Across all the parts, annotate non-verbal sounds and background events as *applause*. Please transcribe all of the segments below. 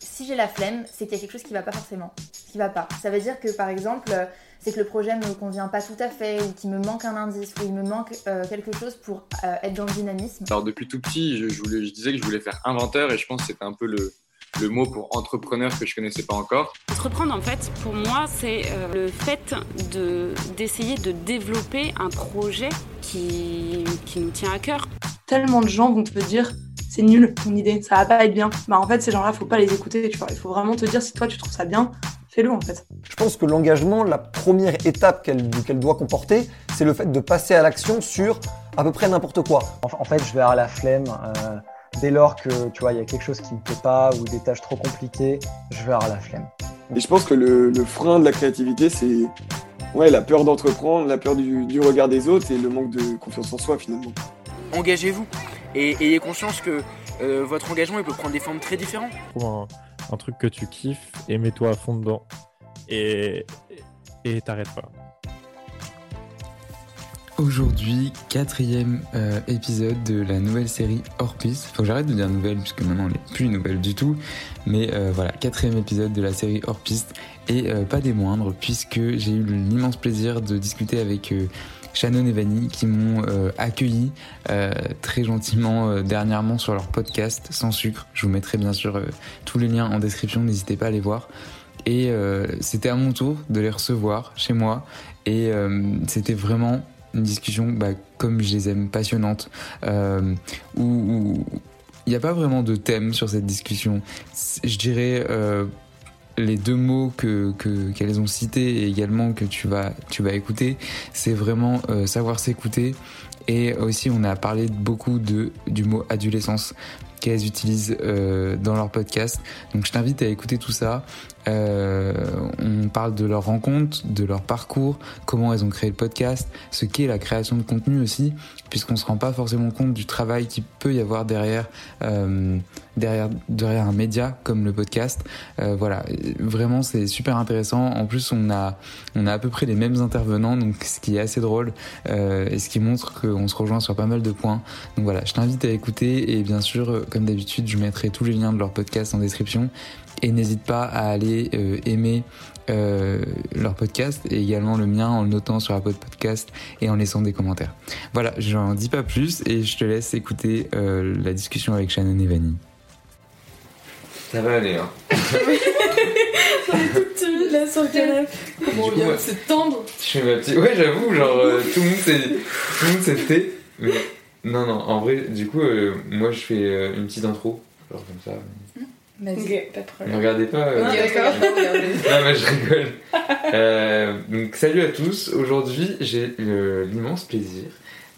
Si j'ai la flemme, c'est qu'il y a quelque chose qui va pas forcément. Qui va pas. Ça veut dire que par exemple, euh, c'est que le projet me convient pas tout à fait, ou qu'il me manque un indice, ou il me manque euh, quelque chose pour euh, être dans le dynamisme. Alors depuis tout petit, je, je voulais, je disais que je voulais faire inventeur et je pense que c'était un peu le, le mot pour entrepreneur que je connaissais pas encore. Entreprendre, en fait, pour moi, c'est euh, le fait de, d'essayer de développer un projet qui, qui nous tient à cœur. Tellement de gens vont te dire c'est nul ton idée, ça va pas être bien. Bah en fait ces gens-là, faut pas les écouter, tu vois. Il faut vraiment te dire si toi tu trouves ça bien, fais-le en fait. Je pense que l'engagement, la première étape qu'elle qu'elle doit comporter, c'est le fait de passer à l'action sur à peu près n'importe quoi. En, en fait, je vais avoir la flemme. euh, dès lors que tu vois, il y a quelque chose qui me plaît pas ou des tâches trop compliquées, je vais avoir la flemme. Et je pense que le, le frein de la créativité, c'est ouais, la peur d'entreprendre, la peur du, du regard des autres et le manque de confiance en soi finalement. engagez-vous et ayez conscience que euh, votre engagement il peut prendre des formes très différentes. Trouve un, un truc que tu kiffes et mets-toi à fond dedans. Et et t'arrêtes pas. Aujourd'hui, quatrième euh, épisode de la nouvelle série Hors Piste. Faut que j'arrête de dire nouvelle puisque maintenant elle n'est plus nouvelle du tout. Mais euh, voilà, quatrième épisode de la série Hors Piste et euh, pas des moindres puisque j'ai eu l'immense plaisir de discuter avec euh, Shannon et Vanny qui m'ont euh, accueilli euh, très gentiment euh, dernièrement sur leur podcast Sans sucre. Je vous mettrai bien sûr tous les liens en description, n'hésitez pas à les voir. Et c'était à mon tour de les recevoir chez moi et c'était vraiment une discussion bah, comme je les aime passionnante où il n'y a pas vraiment de thème sur cette discussion. Je dirais les deux mots que que- qu'elles ont cités et également que tu vas tu vas écouter, c'est vraiment euh, savoir s'écouter et aussi on a parlé beaucoup de du mot adolescence qu'elles utilisent euh, dans leur podcast. Donc je t'invite à écouter tout ça. Euh, on parle de leur rencontre, de leur parcours, comment elles ont créé le podcast, ce qu'est la création de contenu aussi, puisqu'on se rend pas forcément compte du travail qui peut y avoir derrière, euh, derrière, derrière un média comme le podcast. Voilà, vraiment c'est super intéressant. En plus, on a, on a à peu près les mêmes intervenants, donc ce qui est assez drôle et ce qui montre qu'on se rejoint sur pas mal de points. Donc voilà, je t'invite à écouter et bien sûr, euh, comme d'habitude, je mettrai tous les liens de leur podcast en description. Et n'hésite pas à aller euh, aimer euh, leur podcast et également le mien en le notant sur Apple Podcast et en laissant des commentaires. Voilà, j'en dis pas plus et je te laisse écouter euh, la discussion avec Shannon et Vanny. Ça va aller, hein. *laughs* *laughs* Là sur le canapé. Comment Du coup, ouais. c'est tendre. Je fais ma petite. Ouais, j'avoue, genre, euh, tout le monde s'est tout le monde s'est fait. Mais non, non, en vrai, du coup, euh, moi je fais euh, une petite intro, genre comme ça. Vas-y, pas de Ne problème. regardez pas. euh, d'accord. *laughs* Non, mais je rigole. Euh, donc, salut à tous. Aujourd'hui, j'ai l'immense plaisir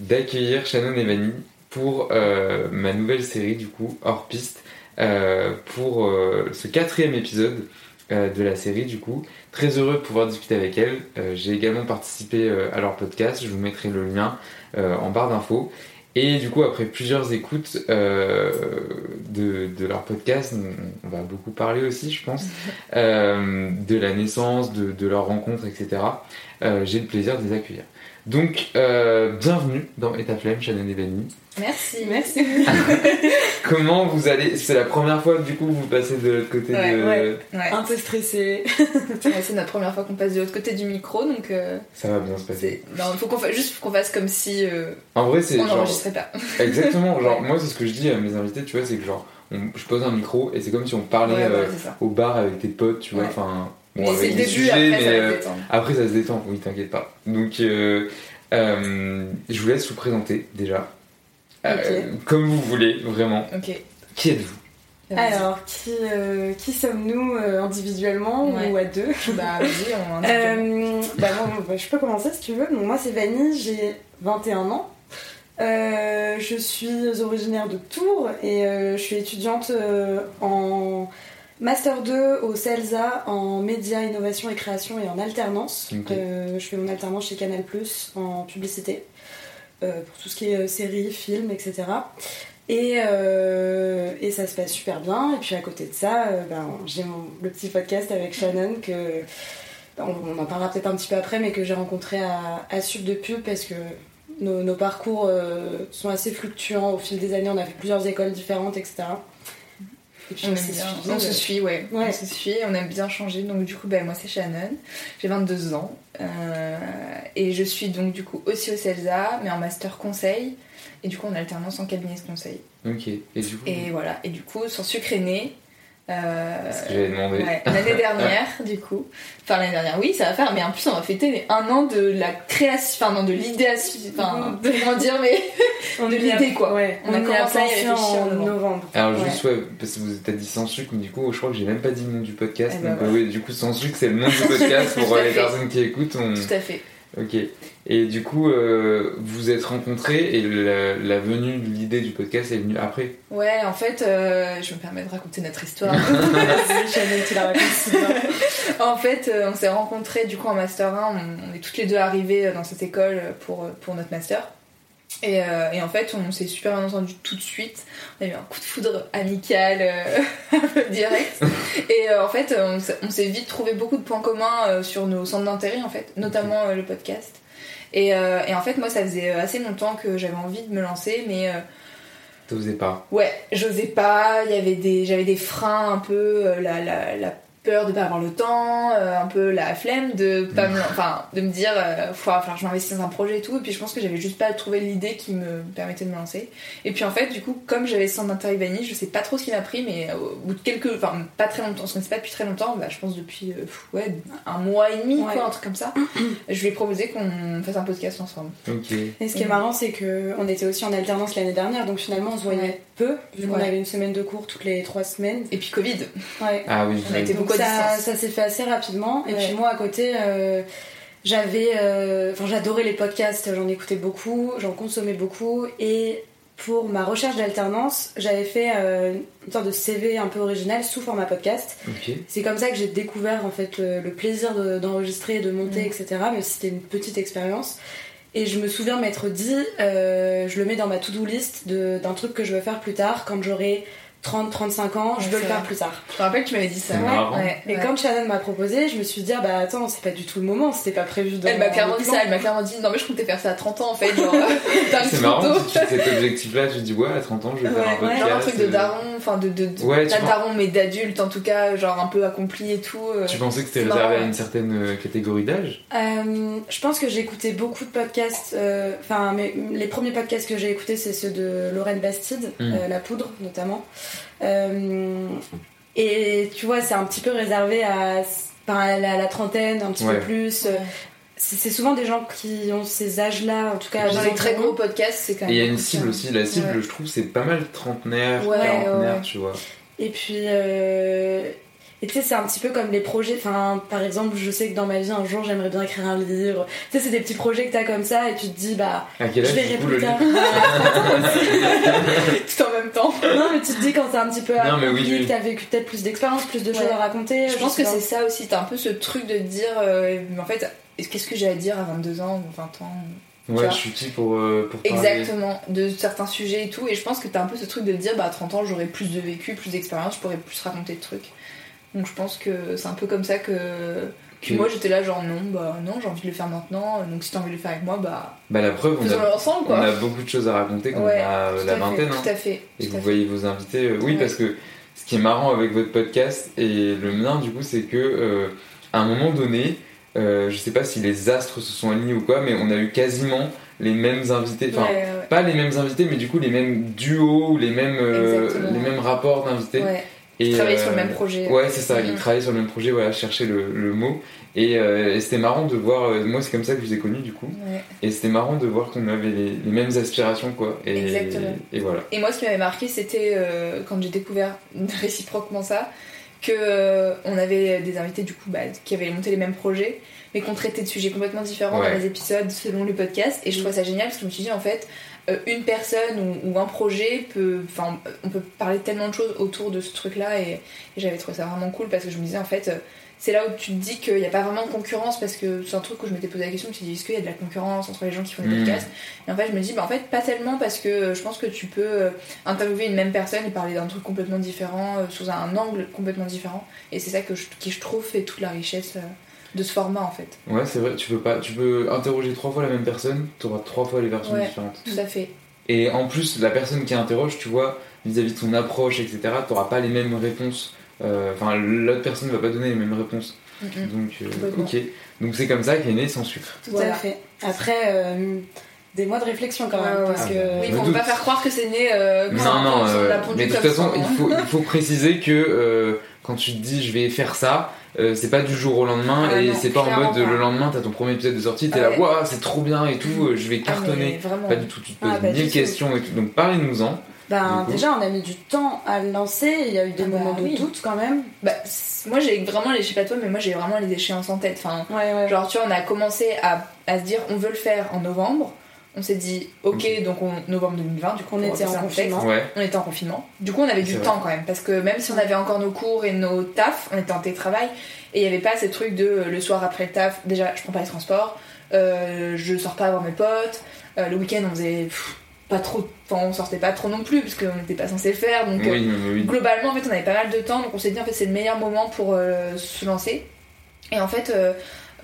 d'accueillir Shannon et Vanny pour euh, ma nouvelle série, du coup, hors piste, euh, pour euh, ce quatrième épisode euh, de la série, du coup. Très heureux de pouvoir discuter avec elles. Euh, j'ai également participé euh, à leur podcast. Je vous mettrai le lien euh, en barre d'infos. Et du coup, après plusieurs écoutes euh, de, de leur podcast, on, on va beaucoup parler aussi, je pense, *laughs* euh, de la naissance, de, de leur rencontre, etc. Euh, J'ai le plaisir de les accueillir. Donc, euh, bienvenue dans Etaflemme, Shannon et Vanny. Merci. Merci. *laughs* Comment vous allez? C'est la première fois, du coup, vous passez de l'autre côté Ouais, de... ouais. Ouais. Un peu stressé. *laughs* Ouais, c'est notre première fois qu'on passe de l'autre côté du micro, donc euh, Ça va bien se passer. Non, faut qu'on fasse juste qu'on fasse comme si euh, En vrai, c'est on genre... n'enregistrait pas. *laughs* Exactement, genre, moi, c'est ce que je dis à mes invités, tu vois, c'est que genre, on- je pose un micro et c'est comme si on parlait Ouais, euh, au bar avec tes potes, tu vois, Ouais. enfin... Bon, c'est avec le des début, sujets, après mais... ça va euh, se détendre. Après, ça se détend, oui, t'inquiète pas. Donc, euh, euh, je vous laisse vous présenter déjà. Euh, comme vous voulez, vraiment. Qui êtes-vous? Alors, qui, euh, qui sommes-nous euh, individuellement Ouais. ou à deux? Bah, *laughs* vas-y, on en Euh, bah, bah, je peux commencer si tu veux. Donc, moi, c'est Vanny, j'ai 21 ans. Euh, je suis originaire de Tours et euh, je suis étudiante euh, en Master 2 au CELSA en médias, innovation et création et en alternance. Euh, je fais mon alternance chez Canal en publicité euh, pour tout ce qui est euh, séries, films, etc. Et, euh, et ça se passe super bien. Et puis à côté de ça, ben, j'ai le petit podcast avec Shannon que on, on en parlera peut-être un petit peu après, mais que j'ai rencontré à, à Sub de Pub parce que nos, nos parcours sont assez fluctuants au fil des années. On a fait plusieurs écoles différentes, etc. On, aime c'est bien. suivi, on se suit, ouais. Ouais. On se suit, on aime bien changer. Donc du coup, ben, moi c'est Shannon, j'ai 22 ans. euh, et je suis donc du coup aussi au CELSA, mais en master conseil. Et du coup, en alternance en cabinet de conseil. Ok. Et du coup, Et voilà, et du coup, sur Sucre est né. Euh, ce que j'avais demandé. ouais, l'année *laughs* dernière, du coup. Enfin, l'année dernière, oui, ça va faire, mais en plus, on va fêter un an de la création, enfin, non, de l'idéation, enfin, comment dire, mais *laughs* On de l'idée, quoi. Ouais, On a commencé à y réfléchir en en novembre. novembre. Alors Ouais. juste ouais, parce que vous êtes dit sans sucre, mais du coup je crois que j'ai même pas dit le nom du podcast. Eh ben donc voilà. euh, oui, du coup sans sucre c'est le nom du *laughs* podcast pour euh, les fait. personnes qui écoutent. On... Tout à fait. Ok. Et du coup euh, vous êtes rencontrés et la, la venue de l'idée du podcast est venue après. Ouais, en fait, euh, je me permets de raconter notre histoire. *laughs* En fait, euh, on s'est rencontrés du coup en Master 1, on, on est toutes les deux arrivées euh, dans cette école pour, pour notre Master. Et, euh, et en fait, on s'est super bien entendu tout de suite. On a eu un coup de foudre amical euh, *laughs* direct. Et euh, en fait, on s'est- vite trouvé beaucoup de points communs sur nos centres d'intérêt, en fait, notamment le podcast. Et, et en fait, moi, ça faisait assez longtemps que j'avais envie de me lancer, mais T'osais pas. Ouais, j'osais pas, il y avait des j'avais des freins un peu la, la, la peur de pas avoir le temps, euh, un peu la flemme de pas me enfin de me dire euh, faut falloir que je m'investisse dans un projet et tout et puis je pense que j'avais juste pas trouvé l'idée qui me permettait de me lancer. Et puis en fait, du coup, comme j'avais ce centre d'intérêt vanille, je sais pas trop ce qui m'a pris mais au bout de quelques enfin pas très longtemps, on se connaissait pas depuis très longtemps, bah, je pense depuis euh, pff, ouais, un mois et demi Ouais. quoi, un truc comme ça. *clears throat* je lui ai proposé qu'on fasse un podcast ensemble. Ok. Et ce qui est marrant, c'est que on était aussi en alternance l'année dernière, donc finalement on se voyait Ouais. Peu, vu qu'on Ouais. avait une semaine de cours toutes les trois semaines. Et puis Covid. Ouais. Ah oui. On a été Donc beaucoup à ça, s'est fait assez rapidement. Et puis moi à côté, euh, j'avais, euh, enfin j'adorais les podcasts, j'en écoutais beaucoup, j'en consommais beaucoup. Et pour ma recherche d'alternance, j'avais fait euh, une sorte de CV un peu original sous format podcast. C'est comme ça que j'ai découvert en fait le, le plaisir de- d'enregistrer, de monter, Mm. etc. Mais c'était une petite expérience. Et je me souviens m'être dit, euh, je le mets dans ma to-do list d'un truc que je veux faire plus tard, quand j'aurai 30-35 ans, je Ouais, veux le faire plus tard. Je me rappelle que tu m'avais dit ça. Marrant. Ouais, Et ouais. quand Shannon m'a proposé, je me suis dit, ah bah attends, c'est pas du tout le moment, c'était pas prévu dans Elle m'a clairement dit ça, elle m'a clairement dit non mais je comptais faire ça à 30 ans en fait, *laughs* C'est marrant si tu cet objectif-là, tu te dis ouais à 30 ans je vais faire un Ouais, ouais. podcast. Genre un truc de euh, daron, enfin de, de, de Ouais, tu pas daron mais d'adulte en tout cas, genre un peu accompli et tout. euh. Tu pensais que c'était réservé à une certaine euh, catégorie d'âge? Euh, je pense que j'ai écouté beaucoup de podcasts. Enfin, les premiers podcasts que j'ai écoutés, c'est ceux de Lorraine Bastide, Mm. euh, La Poudre notamment. Euh, et tu vois, c'est un petit peu réservé à, la, la trentaine, un petit Ouais. peu plus. euh, C'est souvent des gens qui ont ces âges-là, en tout cas. Dans les très gros podcasts, c'est quand Et même. il y a une cible aussi. La cible, Ouais. je trouve, c'est pas mal trentenaire, Ouais, quarantenaire, ouais. tu vois. Et puis, euh, et tu sais, c'est un petit peu comme les projets. Enfin, par exemple, je sais que dans ma vie, un jour, j'aimerais bien écrire un livre. Tu sais, c'est des petits projets que t'as comme ça, et tu te dis, bah, À quel je verrai plus tard. Tout en même temps. non, mais tu te dis quand c'est un petit peu Non, mais oui, que t'as vécu peut-être plus d'expérience, plus de Ouais. choses à raconter. Je pense que c'est ça aussi, t'as un peu ce truc de dire, euh, mais en fait, qu'est-ce que j'ai à dire à 22 ans ou 20 ans Ouais, je suis qui pour, euh, pour parler Exactement, de certains sujets et tout. Et je pense que t'as un peu ce truc de te dire, bah à 30 ans, j'aurai plus de vécu, plus d'expérience, je pourrais plus raconter de trucs. Donc je pense que c'est un peu comme ça que. Puis moi j'étais là, genre non, bah non, j'ai envie de le faire maintenant. Donc si t'as envie de le faire avec moi, bah Bah la preuve, on faisons-le a, ensemble on quoi. a beaucoup de choses à raconter quand Ouais, on a la vingtaine. hein. Tout à fait. Et tout vous fait. voyez vos invités. euh, oui, Ouais. parce que ce qui est marrant avec votre podcast et le mien, du coup, c'est que euh, à un moment donné, euh, je sais pas si les astres se sont alignés ou quoi, mais on a eu quasiment les mêmes invités. Enfin, Ouais, ouais, pas les mêmes invités, mais du coup les mêmes duos ou les mêmes, euh, les mêmes rapports d'invités. ouais. Et, Travailler euh, sur le même projet. Ouais, c'est ça, ils travaillaient sur le même projet, voilà, chercher le, le mot. Et, euh, et c'était marrant de voir, euh, moi c'est comme ça que je vous ai connu du coup, Ouais. et c'était marrant de voir qu'on avait les, les mêmes aspirations quoi. Et, Exactement. Et voilà. Et moi, ce qui m'avait marqué, c'était euh, quand j'ai découvert *laughs* réciproquement ça, que on avait des invités du coup bah, qui avaient monté les mêmes projets, mais qu'on traitait de sujets complètement différents Ouais. dans les épisodes selon le podcast. Et je trouvais ça génial parce que je me suis dit en fait, une personne ou, ou un projet peut, enfin, on peut parler de tellement de choses autour de ce truc-là, et, et j'avais trouvé ça vraiment cool parce que je me disais en fait. euh, c'est là où tu te dis qu'il n'y a pas vraiment de concurrence parce que c'est un truc où je m'étais posé la question, me suis dit est-ce qu'il y a de la concurrence entre les gens qui font des Mhm. podcasts? Et en fait je me dis bah en fait pas tellement parce que euh, je pense que tu peux euh, interviewer une même personne et parler d'un truc complètement différent, euh, sous un angle complètement différent. Et c'est ça que je, qui je trouve fait toute la richesse euh, de ce format en fait. Ouais, c'est vrai, tu peux pas, tu peux interroger trois fois la même personne, tu auras trois fois les versions Ouais. différentes. Tout à fait. Et en plus, la personne qui interroge, tu vois, vis-à-vis de ton approche, etc., t'auras pas les mêmes réponses. Euh, Enfin, l'autre personne ne va pas donner les mêmes réponses. Mm. Donc, euh, ok. Donc c'est comme ça qu'est né sans sucre. Tout Voilà. à fait. Après, euh, des mois de réflexion quand même. Ouais, ouais. parce Ah, que... Oui, faut doute. pas faire croire que c'est né. euh, Non, comme non, euh, mais de toute façon, ça, il hein. faut, il faut *laughs* préciser que euh, quand tu te dis je vais faire ça, euh, c'est pas du jour au lendemain Ah et c'est pas en mode pas. le lendemain t'as ton premier épisode de sortie, t'es Ah là, ouais. waouh, c'est trop bien et tout, euh, je vais Ah, cartonner. vraiment. Pas du tout, tu te poses Ah, pas mille du tout. questions et tout. Donc parlez-nous-en. Ben, Du coup. déjà, on a mis du temps à le lancer. Il y a eu des Ah bah moments de oui. doute quand même. Bah, moi j'ai vraiment les, je sais pas toi, mais moi j'ai vraiment les échéances en tête. Enfin, Ouais, ouais. genre tu vois, on a commencé à, à se dire on veut le faire en novembre. On s'est dit ok, donc en novembre 2020, du coup On était en confinement. Ouais. On était en confinement. Du coup on avait du temps quand même, parce que même si on avait encore nos cours et nos tafs, on était en télétravail et il y avait pas ces trucs de euh, le soir après le taf. Déjà, je prends pas les transports, euh, je sors pas voir mes potes. euh, le week-end on faisait pff, pas trop, enfin on sortait pas trop non plus parce qu'on n'était pas censé le faire. Donc Oui, oui, oui. globalement en fait on avait pas mal de temps donc on s'est dit en fait c'est le meilleur moment pour euh, se lancer et en fait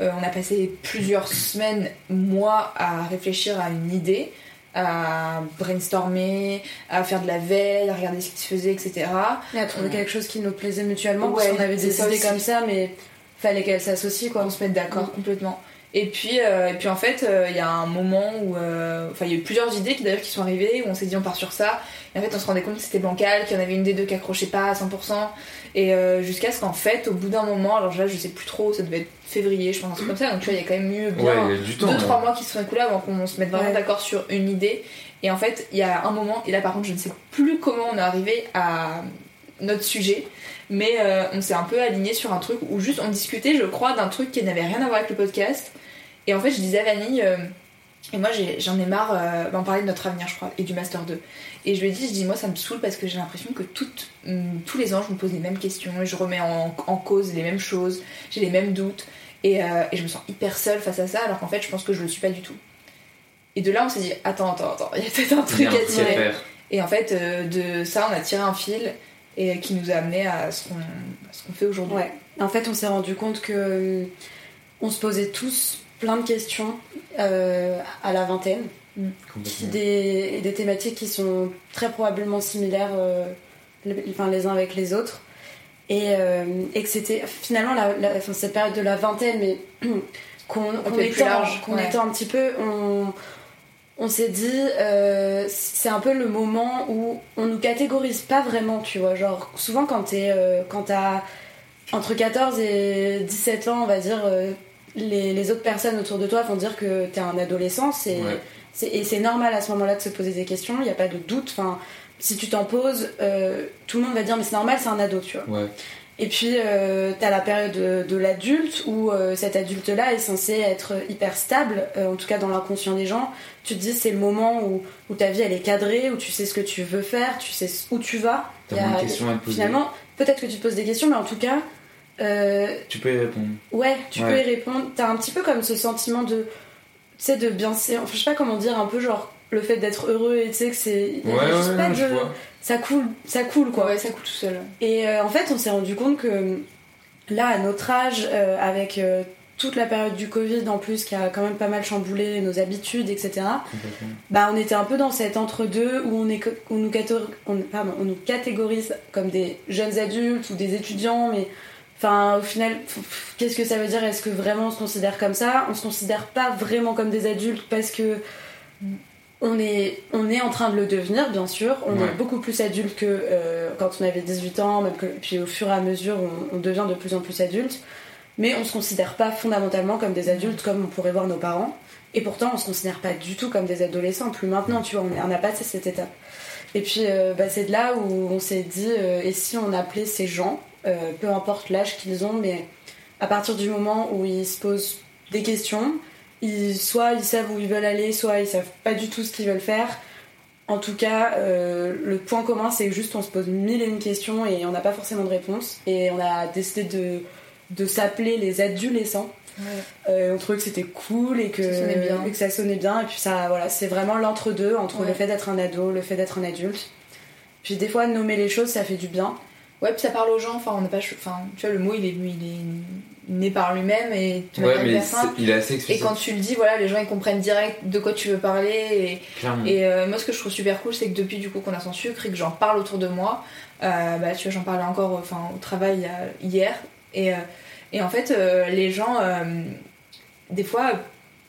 euh, euh, on a passé plusieurs semaines mois à réfléchir à une idée à brainstormer à faire de la veille à regarder ce qui se faisait etc Et à trouver Ouais. quelque chose qui nous plaisait mutuellement. Ouais, parce qu'on avait des idées aussi. comme ça, mais fallait qu'elles s'associent quoi. on se mette d'accord complètement et puis, euh, et puis en fait, euh, il y a un moment où. euh, Enfin, il y a eu plusieurs idées qui d'ailleurs qui sont arrivées, où on s'est dit on part sur ça. Et en fait, on se rendait compte que c'était bancal, qu'il y en avait une des deux qui accrochait pas à 100%. Et euh, jusqu'à ce qu'en fait, au bout d'un moment, alors là, je sais plus trop, ça devait être février, je pense, un truc comme ça. Donc tu vois, il y a quand même eu Ouais, bien il y a du temps. 2-3 ouais. mois qui se sont écoulés avant qu'on se mette vraiment Ouais. d'accord sur une idée. Et en fait, il y a un moment, et là par contre, je ne sais plus comment on est arrivé à notre sujet, mais euh, on s'est un peu aligné sur un truc où juste on discutait, je crois, d'un truc qui n'avait rien à voir avec le podcast. Et en fait, je disais à Vanille, euh, et moi j'en ai marre, euh, on parlait de notre avenir, je crois, et du Master 2. Et je lui ai dit, je dis, moi ça me saoule parce que j'ai l'impression que toutes, hum, tous les ans je me pose les mêmes questions et je remets en, en cause les mêmes choses, j'ai les mêmes doutes. Et, euh, et je me sens hyper seule face à ça, alors qu'en fait, je pense que je le suis pas du tout. Et de là, on s'est dit, attends, attends, attends, *laughs* il y a peut-être un truc à tirer. Et en fait, de ça, on a tiré un fil et qui nous a amené à ce qu'on fait aujourd'hui. Ouais. En fait, on s'est rendu compte que euh, on se posait tous plein de questions euh, à la vingtaine, Complètement. des, thématiques qui sont très probablement similaires euh, les, enfin, les uns avec les autres. Et, euh, et que c'était finalement la, la- enfin, cette période de la vingtaine, mais *clears throat* qu'on plus étend, ouais. étend un petit peu, on, on s'est dit, euh, c'est un peu le moment où on nous catégorise pas vraiment, tu vois. Genre, souvent quand t'es, euh, quand t'as entre 14 et 17 ans, on va dire, euh, les, les autres personnes autour de toi vont dire que t'es un adolescent, c'est, Ouais. et c'est normal à ce moment-là de se poser des questions, il n'y a pas de doute. Enfin, si tu t'en poses, euh, tout le monde va dire, mais c'est normal, c'est un ado, tu vois. Ouais. Et puis, euh, t'as la période de, de l'adulte où euh, cet adulte-là est censé être hyper stable, euh, en tout cas dans l'inconscient des gens. Tu te dis, c'est le moment où, où ta vie elle est cadrée, où tu sais ce que tu veux faire, tu sais où tu vas. Y a- à te poser. Finalement, peut-être que tu te poses des questions, mais en tout cas, Tu peux y répondre. ouais, tu Ouais. peux y répondre. T'as un petit peu comme ce sentiment de, tu sais, de bien, c'est- enfin, je sais pas comment dire, un peu genre le fait d'être heureux et tu sais que c'est, Ouais, pas de- ça coule, ça coule quoi. Ouais, ça coûte tout seul. Et euh, en fait, on s'est rendu compte que là, à notre âge, euh, avec euh, toute la période du Covid en plus qui a quand même pas mal chamboulé nos habitudes, etc., bah, on était un peu dans cet entre-deux où on, est, on, nous catégorise, on, pardon, on nous catégorise comme des jeunes adultes ou des étudiants, mais enfin, au final, qu'est-ce que ça veut dire? Est-ce que vraiment on se considère comme ça? On se considère pas vraiment comme des adultes parce que on est, on est en train de le devenir, bien sûr. On Ouais. est beaucoup plus adulte que euh, quand on avait 18 ans, même que, puis au fur et à mesure, on, on devient de plus en plus adulte. Mais on se considère pas fondamentalement comme des adultes comme on pourrait voir nos parents. Et pourtant, on se considère pas du tout comme des adolescents. Plus maintenant, tu vois, on, est- on a passé cette étape. Et puis, euh, bah, c'est de là où on s'est dit, euh, et si on appelait ces gens, peu importe l'âge qu'ils ont, mais à partir du moment où ils se posent des questions, ils, soit ils savent où ils veulent aller, soit ils savent pas du tout ce qu'ils veulent faire. En tout cas, euh, le point commun, c'est que juste on se pose mille et une questions et on n'a pas forcément de réponse. Et on a décidé de, de s'appeler les adolescents. Euh, on trouvait que c'était cool et que Ça sonnait bien. et que ça sonnait bien. Et puis ça, voilà, c'est vraiment l'entre-deux entre Ouais. le fait d'être un ado, le fait d'être un adulte. Puis des fois, nommer les choses, ça fait du bien. Ouais, puis ça parle aux gens. Enfin, on n'a pas. Enfin, tu vois, le mot, il est, il est, né par lui-même et de Ouais, mais il est assez Et quand tu le dis, voilà, les gens ils comprennent direct de quoi tu veux parler. Et, et, euh, moi, ce que je trouve super cool, c'est que depuis du coup qu'on a son sucre et que j'en parle autour de moi, euh, bah tu vois, j'en parlais encore enfin, au travail hier. Et, euh, et en fait, les gens, des fois,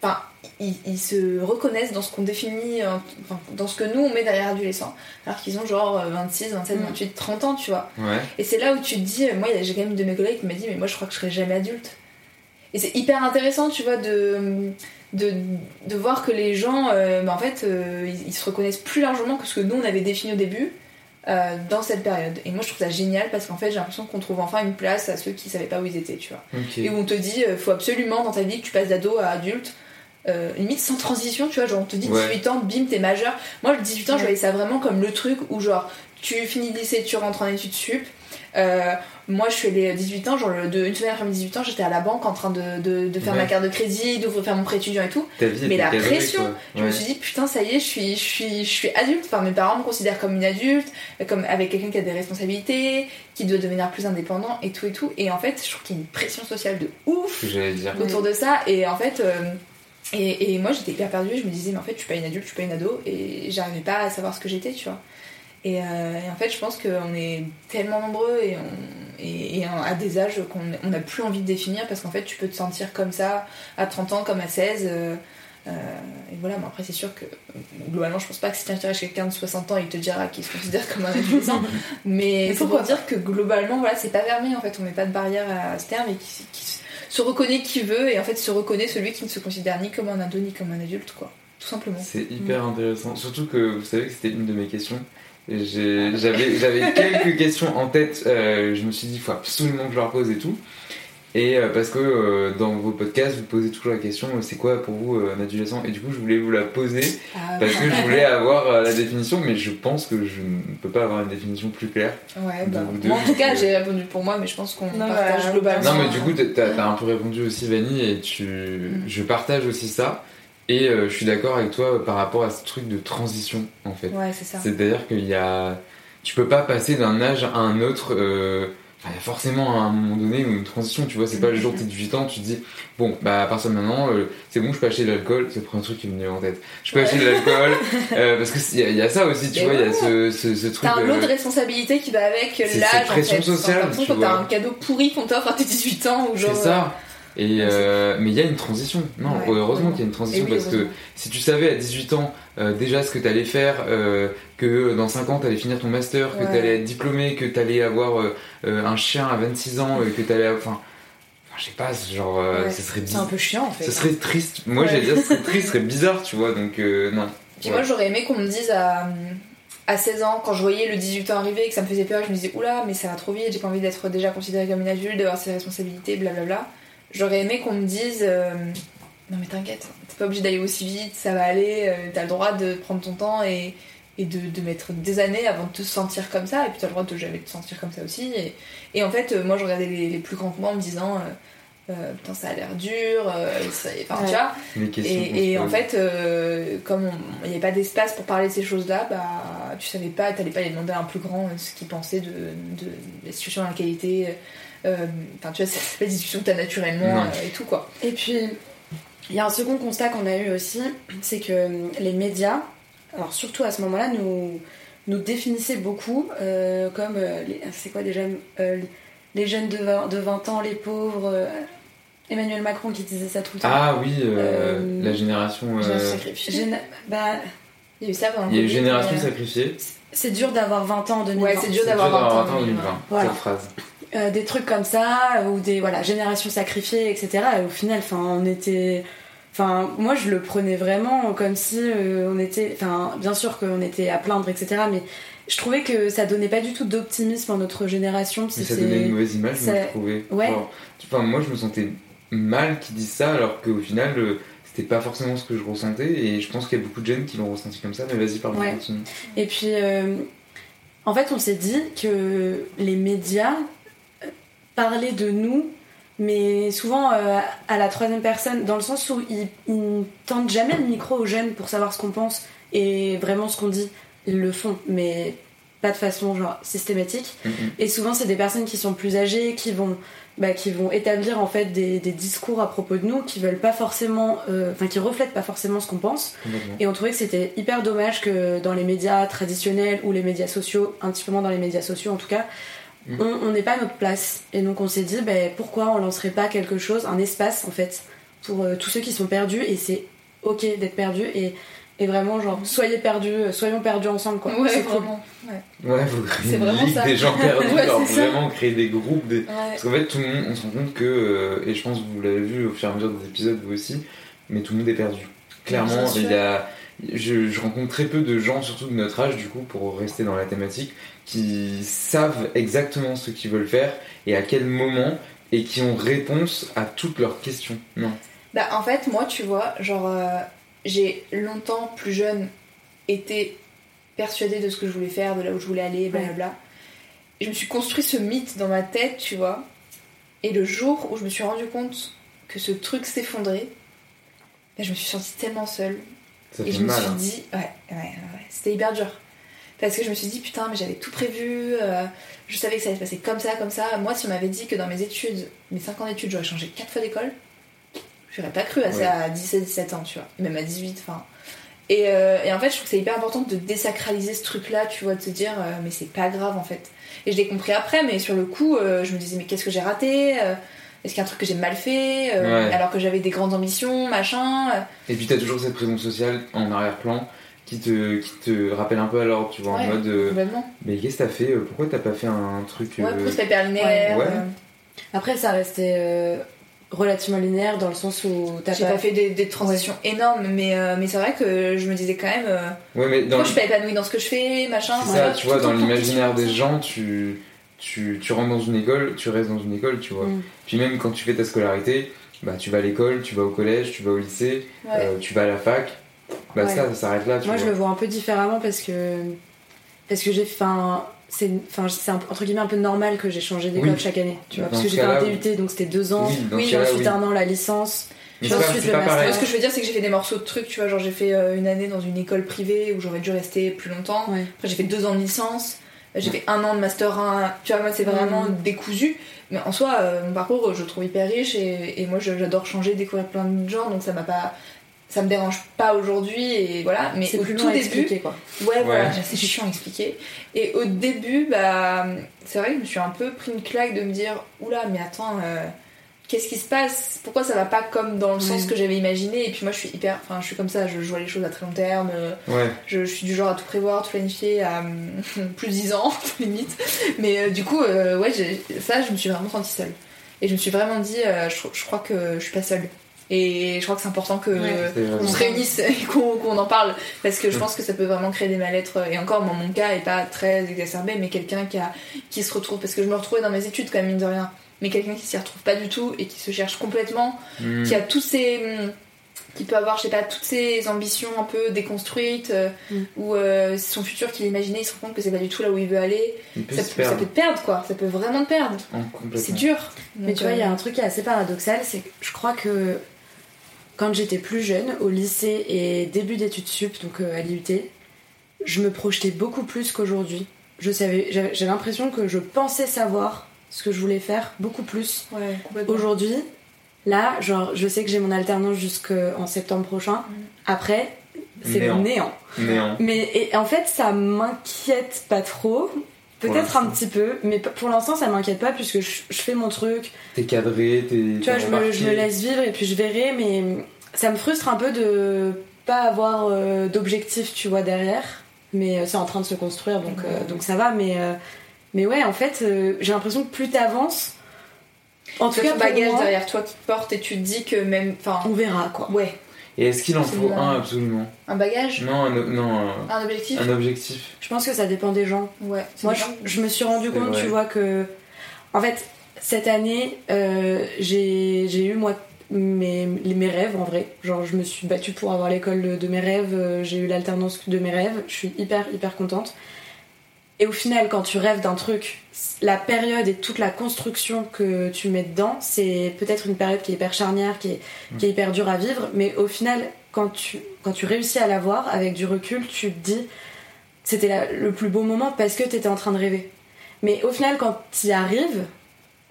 enfin, ils, ils se reconnaissent dans ce qu'on définit, euh, enfin, dans ce que nous on met derrière adolescent, alors qu'ils ont genre euh, 26, 27, Mm. 28, 30 ans, tu vois. Ouais. Et c'est là où tu te dis, moi j'ai quand même une de mes collègues qui m'a dit, mais moi je crois que je serai jamais adulte. Et c'est hyper intéressant, tu vois, de, de, de voir que les gens, euh, bah, en fait, euh, ils, ils se reconnaissent plus largement que ce que nous on avait défini au début euh, dans cette période. Et moi je trouve ça génial parce qu'en fait j'ai l'impression qu'on trouve enfin une place à ceux qui savaient pas où ils étaient, tu vois. Et où on te dit, euh, faut absolument dans ta vie que tu passes d'ado à adulte. Euh, limite sans transition, tu vois, genre on te dit Ouais. 18 ans, bim, t'es majeur. Moi, le 18 ans, je voyais ça vraiment comme le truc où, genre, tu finis le lycée, tu rentres en études sup. Euh, moi, je suis les 18 ans, genre, de, une semaine après mes 18 ans, j'étais à la banque en train de, de, de faire Ouais. ma carte de crédit, d'ouvrir faire mon prêt étudiant et tout. Vie Mais la pression, quoi. je me Ouais. suis dit, putain, ça y est, je suis, je suis, je suis adulte. Enfin, mes parents me considèrent comme une adulte, comme avec quelqu'un qui a des responsabilités, qui doit devenir plus indépendant et tout et tout. Et en fait, je trouve qu'il y a une pression sociale de ouf dire. autour de ça. Et en fait, euh, et, et moi j'étais hyper perdue. Je me disais, mais en fait, je suis pas une adulte, je suis pas une ado. Et j'arrivais pas à savoir ce que j'étais, tu vois. Et, euh, et en fait, je pense qu'on est tellement nombreux et, on, et, et à des âges qu'on on n'a plus envie de définir parce qu'en fait, tu peux te sentir comme ça à 30 ans, comme à 16. euh, euh, et voilà, mais après, c'est sûr que globalement, je pense pas que si tu chez quelqu'un de 60 ans, il te dira qu'il se considère comme un adolescent. *laughs* mais c'est pour dire que globalement, voilà, c'est pas fermé en fait. On met pas de barrière à ce terme et qui, qui se reconnaît qui veut et en fait se reconnaît celui qui ne se considère ni comme un ado ni comme un adulte, quoi. Tout simplement. C'est hyper intéressant. Surtout que vous savez que c'était une de mes questions. J'avais quelques questions en tête. euh, je me suis dit, il faut absolument que je leur pose et tout. Et euh, parce que euh, dans vos podcasts, vous posez toujours la question, euh, c'est quoi pour vous euh, un adolescent Et du coup, je voulais vous la poser Ah, parce que je voulais avoir euh, la définition, mais je pense que je ne peux pas avoir une définition plus claire. Ouais, bah, de vous deux. moi en tout cas, j'ai répondu pour moi, mais je pense qu'on Non, partage bah, globalement. Non, mais du coup, t'as t'as un peu répondu aussi, Vanny, et tu, je partage aussi ça. Et euh, je suis d'accord avec toi par rapport à ce truc de transition, en fait. Ouais, c'est ça. C'est-à-dire qu'il y a. Tu peux pas passer d'un âge à un autre. euh, il y a forcément à un moment donné une transition, tu vois. C'est pas le jour où t'es 18 ans, tu te dis, bon, bah à partir de maintenant, euh, c'est bon, je peux acheter de l'alcool. C'est le premier truc qui me vient en tête. Je peux Ouais. acheter de l'alcool. *laughs* euh, parce qu'il y, y a ça aussi, tu vois, il y a ce, ce, ce truc. T'as un lot euh, de responsabilités qui va avec c'est l'âge. cette pression en fait. sociale, T'as un cadeau pourri qu'on t'offre à tes 18 ans ou genre. C'est ça. Et Ouais, euh, mais il y a une transition. Non, Ouais, heureusement qu'il y a une transition oui, parce que si tu savais à 18 ans euh, déjà ce que tu allais faire, euh, que dans 5 ans tu allais finir ton master, que tu allais être diplômé, que tu allais avoir un chien à 26 ans, que tu allais. Enfin, je sais pas, genre. Ouais. ce serait C'est un peu chiant en fait. Ce serait triste. Moi j'allais dire, ce serait triste, ce serait bizarre, tu vois, donc non. Puis moi, j'aurais aimé qu'on me dise à, à 16 ans, quand je voyais le 18 ans arriver et que ça me faisait peur, je me disais, oula, mais ça va trop vite, j'ai pas envie d'être déjà considérée comme une adulte, d'avoir ses responsabilités, blablabla. J'aurais aimé qu'on me dise, euh, non mais t'inquiète, t'es pas obligé d'aller aussi vite, ça va aller, euh, t'as le droit de prendre ton temps et, et de, de mettre des années avant de te sentir comme ça, et puis t'as le droit de jamais te sentir comme ça aussi. Et, et en fait, euh, moi, je regardais les, les plus grands que moi en me disant, euh, euh, putain, ça a l'air dur, euh, ça- enfin, Ouais. tu vois. Et, et en fait, euh, comme il n'y avait pas d'espace pour parler de ces choses-là, bah, tu savais pas, t'allais pas aller demander à un plus grand euh, ce qu'il pensait de, de la situation dans laquelle il était. Euh, Enfin, tu vois, c'est pas des discussions que t'as naturellement euh, et tout, quoi. Et puis, il y a un second constat qu'on a eu aussi, c'est que euh, les médias, alors surtout à ce moment-là, nous, nous définissaient beaucoup euh, comme, euh, les- c'est quoi déjà, euh, les jeunes de 20, de 20 ans, les pauvres, euh, Emmanuel Macron qui disait ça tout le temps. Ah oui, euh, Euh, la génération. J'ai sacrifié. Géné- bah, Il y a eu ça pendant Il y a Covid, génération sacrifiée. c'est dur d'avoir 20 ans en 2020. Ouais, c'est dur d'avoir dur 20 ans. en 2020, Voilà. cette phrase. Euh, des trucs comme ça ou des voilà génération sacrifiée etc et au final enfin on était enfin moi je le prenais vraiment comme si euh, on était enfin bien sûr qu'on était à plaindre etc mais je trouvais que ça donnait pas du tout d'optimisme en notre génération Mais ça donnait une mauvaise image, moi, ça- je trouvais. Ouais. Enfin, moi, je me sentais mal qu'ils disent ça, alors qu'au final, euh, c'était pas forcément ce que je ressentais, et je pense qu'il y a beaucoup de jeunes qui l'ont ressenti comme ça, mais vas-y, pardon, Ouais. continue. Et puis, euh, en fait, on s'est dit que les médias parlaient de nous, mais souvent euh, à la troisième personne, dans le sens où ils, ils ne tendent jamais le micro aux jeunes pour savoir ce qu'on pense et vraiment ce qu'on dit. Ils le font, mais pas de façon genre systématique. Et souvent, c'est des personnes qui sont plus âgées, qui vont, bah, qui vont établir en fait des, des discours à propos de nous, qui veulent pas forcément, euh, enfin, qui reflètent pas forcément ce qu'on pense. Et on trouvait que c'était hyper dommage que dans les médias traditionnels ou les médias sociaux, un petit peu moins dans les médias sociaux en tout cas. On n'ait pas notre place. Et donc on s'est dit, ben, pourquoi on lancerait pas quelque chose, un espace en fait, pour euh, tous ceux qui sont perdus. Et c'est ok d'être perdu. Et, et vraiment, genre, soyez perdus, euh, soyons perdus ensemble quoi. Ouais, c'est cool. vraiment. Ouais. Ouais, faut créer C'est une vraiment ligue ça. des gens perdus, Ouais, alors vraiment créer des groupes. Des... Ouais. Parce qu'en fait, tout le monde, on se rend compte que, euh, et je pense que vous l'avez vu au fur et à mesure des épisodes, vous aussi, mais tout le monde est perdu. Clairement, il y a, je, je rencontre très peu de gens, surtout de notre âge, du coup, pour rester dans la thématique, qui savent exactement ce qu'ils veulent faire et à quel moment, et qui ont réponse à toutes leurs questions. Non. Bah en fait moi tu vois genre euh, j'ai longtemps plus jeune été persuadée de ce que je voulais faire, de là où je voulais aller, blablabla. Et je me suis construit ce mythe dans ma tête, tu vois. Et le jour où je me suis rendu compte que ce truc s'effondrait, bah, je me suis sentie tellement seule. Ça Et je me mal. suis hein. dit, ouais, ouais, ouais, c'était hyper dur. Parce que je me suis dit, putain, mais j'avais tout prévu, euh, je savais que ça allait se passer comme ça, comme ça. Moi, si on m'avait dit que dans mes études, mes 5 ans d'études, j'aurais changé 4 fois d'école, j'aurais pas cru à ça à 17, 17 ans, tu vois. Même à 18, enfin. Et, euh, et en fait, je trouve que c'est hyper important de désacraliser ce truc-là, tu vois, de se dire, euh, mais c'est pas grave en fait. Et je l'ai compris après, mais sur le coup, je me disais, mais qu'est-ce que j'ai raté Est-ce qu'il y a un truc que j'ai mal fait Euh, Ouais. Alors que j'avais des grandes ambitions, machin. euh. Et puis t'as toujours cette présence sociale en arrière-plan qui te, qui te rappelle un peu à l'ordre, tu vois, Ouais, en mode. euh, mais qu'est-ce que t'as fait Pourquoi t'as pas fait un truc. Ouais, euh, pourquoi Ouais. euh, Après, ça restait euh, relativement linéaire dans le sens où t'as pas fait des, des transitions énormes, mais, euh, mais c'est vrai que je me disais quand même, euh, Ouais, mais dans pourquoi le- je suis pas épanouie dans ce que je fais, machin. C'est voilà, ça, tu vois, dans l'imaginaire des gens, tu, tu, tu rentres dans une école, tu restes dans une école, tu vois. Mm. Puis même quand tu fais ta scolarité, bah, tu vas à l'école, tu vas au collège, tu vas au lycée, Ouais. euh, tu vas à la fac. Bah, Ouais. ça, ça s'arrête là, tu Moi, vois. je le vois un peu différemment parce que parce que j'ai enfin c'est enfin c'est un- entre guillemets un peu normal que j'ai changé d'école Oui. chaque année, tu vois, Dans parce que fait un DUT donc c'était deux ans, Oui, ensuite oui. un an la licence, puis ensuite le master. Ce que je veux dire, c'est que j'ai fait des morceaux de trucs, tu vois, genre j'ai fait euh, une année dans une école privée où j'aurais dû rester plus longtemps. Ouais. Après, j'ai fait deux ans de licence. J'ai fait un an de master 1, tu vois, moi c'est vraiment Mm. décousu. Mais en soi, euh, mon parcours, je le trouve hyper riche et, et moi j'adore changer, découvrir plein de gens, donc ça m'a pas. Ça me dérange pas aujourd'hui et voilà. Mais C'est au plus tout long à début, expliquer quoi. Ouais, voilà, Ouais. c'est chiant à expliquer. Et au début, bah, c'est vrai que je me suis un peu pris une claque de me dire Oula, mais attends, euh, qu'est-ce qui se passe? Pourquoi ça va pas comme dans le sens que j'avais imaginé? Et puis moi, je suis hyper. Enfin, je suis comme ça, je, je vois les choses à très long terme. euh, Ouais. Je, je suis du genre à tout prévoir, tout planifier à *laughs* plus de 10 ans, *laughs* limite. Mais euh, du coup, euh, ouais, ça, je me suis vraiment sentie seule. Et je me suis vraiment dit euh, je, je crois que je suis pas seule. Et je crois que c'est important que Ouais. On se réunisse *laughs* et qu'on en parle parce que je pense que ça peut vraiment créer des mal-être et encore moi mon cas est pas très exacerbé mais quelqu'un qui a qui se retrouve parce que je me retrouvais dans mes études quand même mine de rien mais quelqu'un qui s'y retrouve pas du tout et qui se cherche complètement Mm. qui a tous ces hum, qui peut avoir je sais pas toutes ces ambitions un peu déconstruites euh, Mm. ou euh, son futur qu'il imaginait il se rend compte que c'est pas du tout là où il veut aller Il peut ça se peut, ça perdre. peut te perdre quoi ça peut vraiment te perdre complètement. c'est dur Mais tu vois, il y a euh, un truc qui est assez paradoxal, c'est que je crois que quand j'étais plus jeune, au lycée et début d'études sup, donc à l'IUT, je me projetais beaucoup plus qu'aujourd'hui. Je savais, j'ai l'impression que je pensais savoir ce que je voulais faire beaucoup plus. ouais Aujourd'hui, là, genre, je sais que j'ai mon alternance jusqu'en septembre prochain. Après, c'est le Néant. néant. Néant. Mais et en fait, ça m'inquiète pas trop. Peut-être un petit peu, mais pour l'instant, ça m'inquiète pas puisque je, je fais mon truc. T'es cadré, t'es. Tu vois, je me, je me laisse vivre et puis je verrai, mais ça me frustre un peu de pas avoir euh, d'objectif, tu vois, derrière. Mais euh, c'est en train de se construire, donc, euh, donc ça va. Mais, euh, mais ouais, en fait, euh, j'ai l'impression que plus t'avances, en tout cas, bagage moi, derrière toi qui te porte et tu te dis que même enfin on verra quoi. ouais Et est-ce qu'il en faut un absolument? Un bagage? Non, un, non, un, un objectif? un objectif. Je pense que ça dépend des gens. ouais c'est Moi, je, je me suis rendu compte, vrai. tu vois, que. En fait, cette année, euh, j'ai j'ai eu, moi, mes, mes rêves en vrai. Genre, je me suis battue pour avoir l'école de, de mes rêves, euh, j'ai eu l'alternance de mes rêves. Je suis hyper, hyper contente. Et au final, quand tu rêves d'un truc, la période et toute la construction que tu mets dedans, c'est peut-être une période qui est hyper charnière, qui est, qui est hyper dure à vivre, mais au final, quand tu, quand tu réussis à l'avoir, avec du recul, tu te dis c'était la- le plus beau moment parce que t'étais en train de rêver. Mais au final, quand t'y arrives,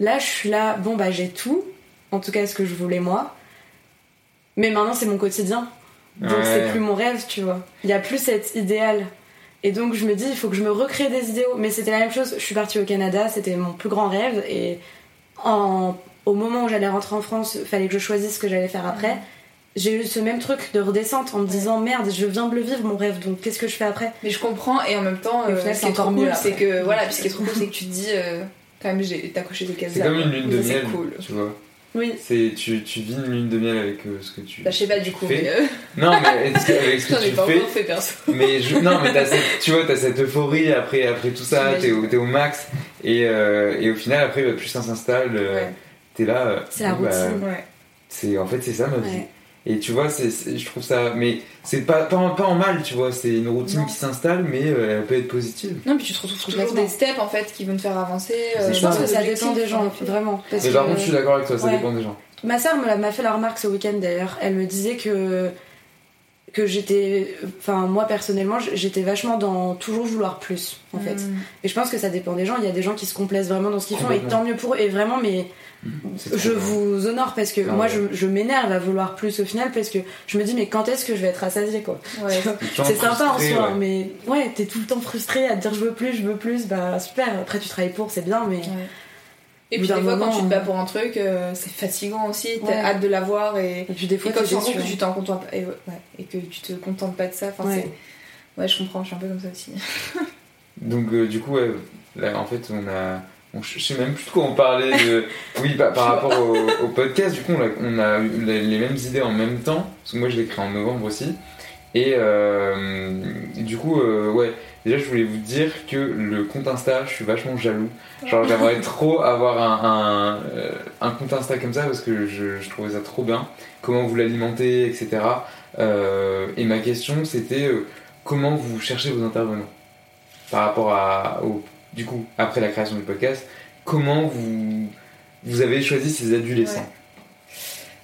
là, je suis là, bon, bah, j'ai tout, en tout cas ce que je voulais moi. Mais maintenant, c'est mon quotidien. Donc, Ouais. c'est plus mon rêve, tu vois. Il y a plus cet idéal. Et donc, je me dis, il faut que je me recrée des idéaux. Mais c'était la même chose. Je suis partie au Canada, c'était mon plus grand rêve. Et en- au moment où j'allais rentrer en France, il fallait que je choisisse ce que j'allais faire après. J'ai eu ce même truc de redescente en me disant merde, je viens de le vivre mon rêve, donc qu'est-ce que je fais après? Mais je comprends et en même temps, euh, ce c'est qui est trop encore cool, mieux c'est que voilà, puis ce qui est trop cool, c'est que tu te dis euh, quand même j'ai t'as coché des cases C'est comme une lune de c'est miel, cool. tu vois. Oui. C'est tu, tu vis une lune de miel avec euh, ce que tu. Bah je sais pas du coup, fais. mais euh, Non, mais est-ce que- avec ce *laughs* que ai tu pas fais. fait perso. Mais je, non, mais t'as cette, tu vois, t'as cette euphorie après, après tout ça, t'es au, au max, et, euh, et au final, après, bah, plus ça s'installe, euh, Ouais. t'es là. C'est la bah, routine. Ouais. c'est, en fait, c'est ça ma vie. Ouais. Et tu vois, c'est, c'est- je trouve ça, mais c'est pas, pas, en- pas en mal, tu vois, c'est une routine Non. qui s'installe, mais euh, elle peut être positive. Non, puis tu te retrouves toujours des steps en fait qui vont te faire avancer. Euh, Je pense que ça dépend des gens, vraiment. Parce Mais par contre, je suis d'accord avec toi, ça dépend des gens. Ma sœur m'a fait la remarque ce week-end d'ailleurs. Elle me disait que que j'étais, enfin moi personnellement, j'étais vachement dans toujours vouloir plus en fait. Mm. Et je pense que ça dépend des gens. Il y a des gens qui se complaisent vraiment dans ce qu'ils font et tant mieux pour eux. Et vraiment, mais trop je bien. vous honore parce que Ah moi ouais. je, je m'énerve à vouloir plus au final parce que je me dis mais quand est-ce que je vais être rassasiée quoi? Ouais. C'est sympa en soi, ouais. mais ouais, t'es tout le temps frustré à te dire je veux plus, je veux plus, bah super. Après tu travailles pour, c'est bien, mais Ouais. Et puis des fois, moment, quand tu te bats pour un truc, euh, c'est fatigant aussi. T'as Ouais. hâte de l'avoir et, et puis des et fois quand t'es tu te rends compte déçu, que hein. tu t'en contentes et, ouais, et que tu te contentes pas de ça, enfin Ouais. je comprends, je suis un peu comme ça aussi. *laughs* Donc, euh, du coup, ouais, là, en fait, on a. on- je sais même plus de quoi on parlait. De... *laughs* Oui, par, par rapport au, au podcast, du coup, on a, on a eu les mêmes idées en même temps. Parce que moi, je l'ai créé en novembre aussi. Et euh, du coup, euh, ouais, déjà, je voulais vous dire que le compte Insta, je suis vachement jaloux. Genre, j'aimerais *laughs* trop avoir un, un, euh, un compte Insta comme ça parce que je, je trouvais ça trop bien. Comment vous l'alimentez, etc. Euh, et ma question, c'était euh, comment vous cherchez vos intervenants par rapport à, au, du coup, après la création du podcast, comment vous, vous avez choisi ces adolescents?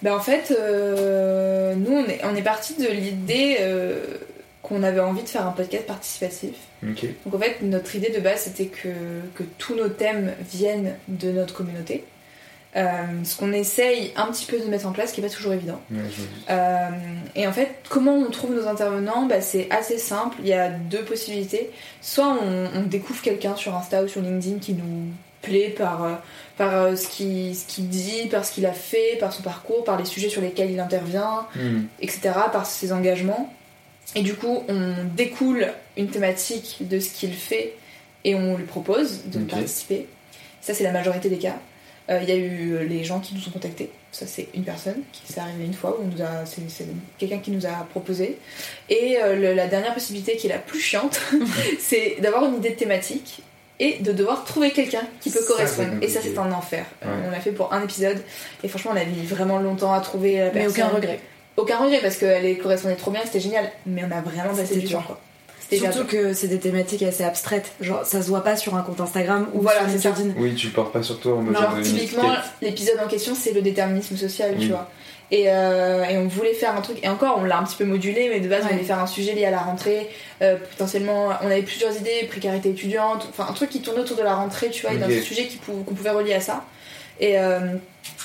Bah en fait, euh, nous on est, on est parti de l'idée euh, qu'on avait envie de faire un podcast participatif. Donc en fait, notre idée de base c'était que, que tous nos thèmes viennent de notre communauté. Euh, ce qu'on essaye un petit peu de mettre en place, qui n'est pas toujours évident. Ouais. Euh, et en fait, comment on trouve nos intervenants? Bah, C'est assez simple. Il y a deux possibilités. Soit on, on découvre quelqu'un sur Insta ou sur LinkedIn qui nous plaît par, par euh, ce qu'il ce dit, par ce qu'il a fait, par son parcours, par les sujets sur lesquels il intervient, Hmm. etc., par ses engagements. Et du coup, on découle une thématique de ce qu'il fait et on lui propose de participer. Ça, c'est la majorité des cas. Euh, Il y a eu euh, les gens qui nous ont contactés. Ça, c'est une personne qui s'est arrivé une fois où on nous a, c'est, quelqu'un qui nous a proposé. Et euh, le- la dernière possibilité qui est la plus chiante, *laughs* c'est d'avoir une idée de thématique et de devoir trouver quelqu'un qui peut Ça, correspondre. Et ça, c'est un enfer. Euh. On l'a fait pour un épisode et franchement, on a mis vraiment longtemps à trouver la Mais personne. aucun regret. Aucun regret parce qu'elle correspondait trop bien, c'était génial. Mais on a vraiment passé du dur. temps. Quoi. Surtout que c'est des thématiques assez abstraites. Genre, ça se voit pas sur un compte Instagram ou Voilà, sur. LinkedIn. Oui, tu le portes pas sur toi en mode Genre, de typiquement, l'épisode en question, c'est le déterminisme social, Oui. tu vois. Et, euh, et on voulait faire un truc, et encore, on l'a un petit peu modulé, mais de base, on voulait faire un sujet lié à la rentrée. euh, potentiellement, on avait plusieurs idées, précarité étudiante, enfin, un truc qui tournait autour de la rentrée, tu vois, et d'un sujet qu'on pouvait relier à ça. Et, euh,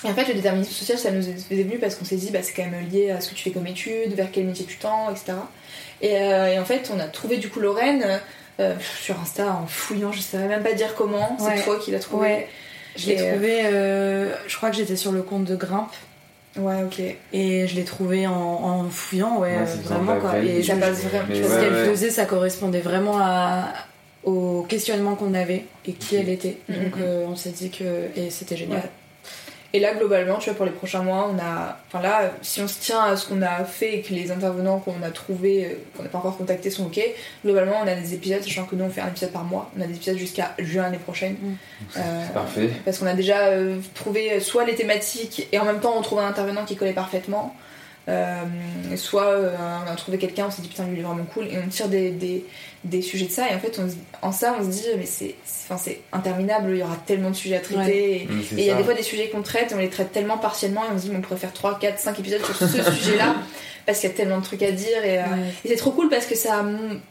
et en fait, le déterminisme social, ça nous est venu parce qu'on s'est dit, bah, c'est quand même lié à ce que tu fais comme étude, vers quel métier tu tends, etc. Et, euh, et en fait, on a trouvé du coup Lorraine euh, sur Insta en fouillant, je savais même pas dire comment, Ouais. c'est toi qui l'as trouvé. Ouais. Je l'ai euh, trouvé, euh, je crois que j'étais sur le compte de Grimpe Ouais, ok. et je l'ai trouvé en, en fouillant, ouais, vraiment quoi. Et ça passe vraiment. Qu'elle ouais. faisait, ça correspondait vraiment à, au questionnement qu'on avait et qui elle était. Mhm. Donc euh, on s'est dit que. Et c'était génial. Et là, globalement, tu vois, pour les prochains mois, on a. Enfin là, si on se tient à ce qu'on a fait et que les intervenants qu'on a trouvés, euh, qu'on n'a pas encore contactés sont ok, globalement, on a des épisodes, sachant que nous, on fait un épisode par mois. On a des épisodes jusqu'à juin l'année prochaine. Mm. Euh, C'est parfait. parce qu'on a déjà euh, trouvé soit les thématiques et en même temps, on trouve un intervenant qui collait parfaitement. Euh, soit euh, on a trouvé quelqu'un, on s'est dit putain lui il est vraiment cool et on tire des, des, des sujets de ça et en fait on, en ça on se dit mais c'est c'est- enfin, c'est interminable, il y aura tellement de sujets à traiter Ouais. et- il y a des fois des sujets qu'on traite et on les traite tellement partiellement et on se dit mais on pourrait faire 3, 4, 5 épisodes sur ce *laughs* sujet-là parce qu'il y a tellement de trucs à dire et, euh, Ouais. et c'est trop cool parce que ça,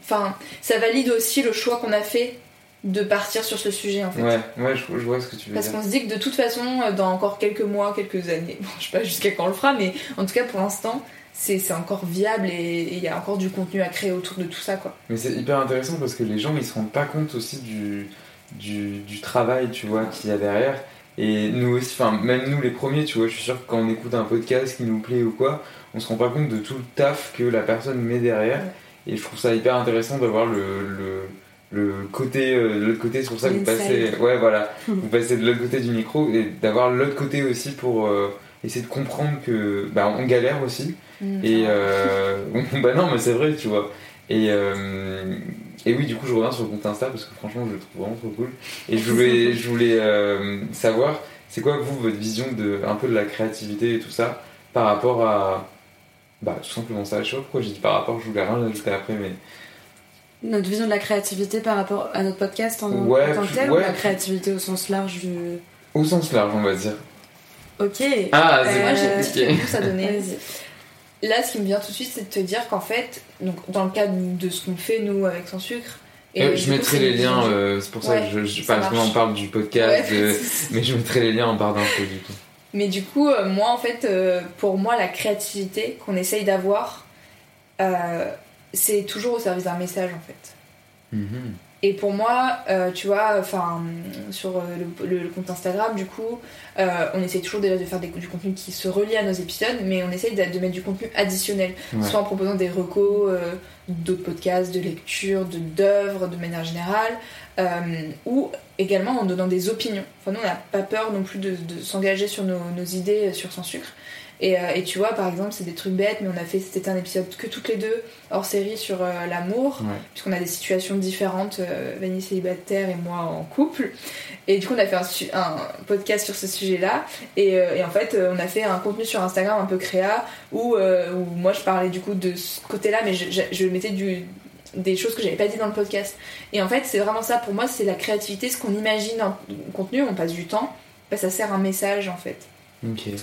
enfin, ça valide aussi le choix qu'on a fait de partir sur ce sujet en fait. Ouais, ouais, je, je vois ce que tu veux Parce dire. qu'on se dit que de toute façon, euh, dans encore quelques mois, quelques années, *laughs* bon, je sais pas jusqu'à quand on le fera, mais en tout cas pour l'instant, c'est c'est encore viable et il y a encore du contenu à créer autour de tout ça quoi. Mais c'est hyper intéressant parce que les gens ils se rendent pas compte aussi du, du, du travail tu vois qu'il y a derrière. Et nous aussi, enfin même nous les premiers, tu vois, je suis sûr que quand on écoute un podcast qui nous plaît ou quoi, on se rend pas compte de tout le taf que la personne met derrière. Et je trouve ça hyper intéressant d'avoir le, le, le côté, euh, l'autre côté, c'est pour ça que vous passez, ouais voilà, vous passez de l'autre côté du micro et d'avoir l'autre côté aussi pour euh, essayer de comprendre que bah, on galère aussi. Et euh, *laughs* bah non, mais c'est vrai, tu vois. Et, euh, et oui, du coup, je reviens sur le compte Insta parce que franchement, je le trouve vraiment trop cool. Et je voulais, *laughs* je voulais savoir, c'est quoi vous votre vision de un peu de la créativité et tout ça par rapport à bah tout simplement ça. Je sais pas pourquoi j'ai dit par rapport, je voulais rien ajouter après, mais Notre vision de la créativité par rapport à notre podcast en, Ouais, en tant que tel ouais. ou la créativité au sens large du. au sens large, on va dire. Ok. Ah, c'est moi j'ai Euh, à donner. Vas-y. Là, ce qui me vient tout de suite, c'est de te dire qu'en fait, donc dans le cadre de ce qu'on fait nous avec son sucre. et Euh, je mettrai les liens, euh, c'est pour ça Ouais, que je, je ça en marche. parle du podcast, Ouais, euh, mais je mettrai les liens en barre d'infos du coup. Mais du coup, euh, moi, en fait, euh, pour moi, la créativité qu'on essaye d'avoir, euh, c'est toujours au service d'un message, en fait. Mhm. Et pour moi, euh, tu vois, enfin, sur euh, le, le- le compte Instagram, du coup, euh, on essaie toujours déjà de faire des- du contenu qui se relie à nos épisodes, mais on essaye de, de mettre du contenu additionnel, Ouais. soit en proposant des recos, euh, d'autres podcasts, de lecture, de d'œuvres de manière générale, ou également en donnant des opinions. Enfin, nous, on n'a pas peur non plus de, de s'engager sur nos, nos idées sur sans sucre. Et, euh, et tu vois, par exemple, c'est des trucs bêtes, mais on a fait, c'était un épisode que toutes les deux, hors série, sur euh, l'amour Ouais. puisqu'on a des situations différentes, euh, Vanille célibataire et moi en couple. Et du coup, on a fait un, podcast sur ce sujet-là. Et, euh, et en fait, on a fait un contenu sur Instagram un peu créa où, où moi je parlais du coup de ce côté-là, mais je, je- je mettais du, des choses que j'avais pas dit dans le podcast. Et en fait, c'est vraiment ça pour moi, c'est la créativité, ce qu'on imagine en contenu, on passe du temps, bah, ça sert un message en fait.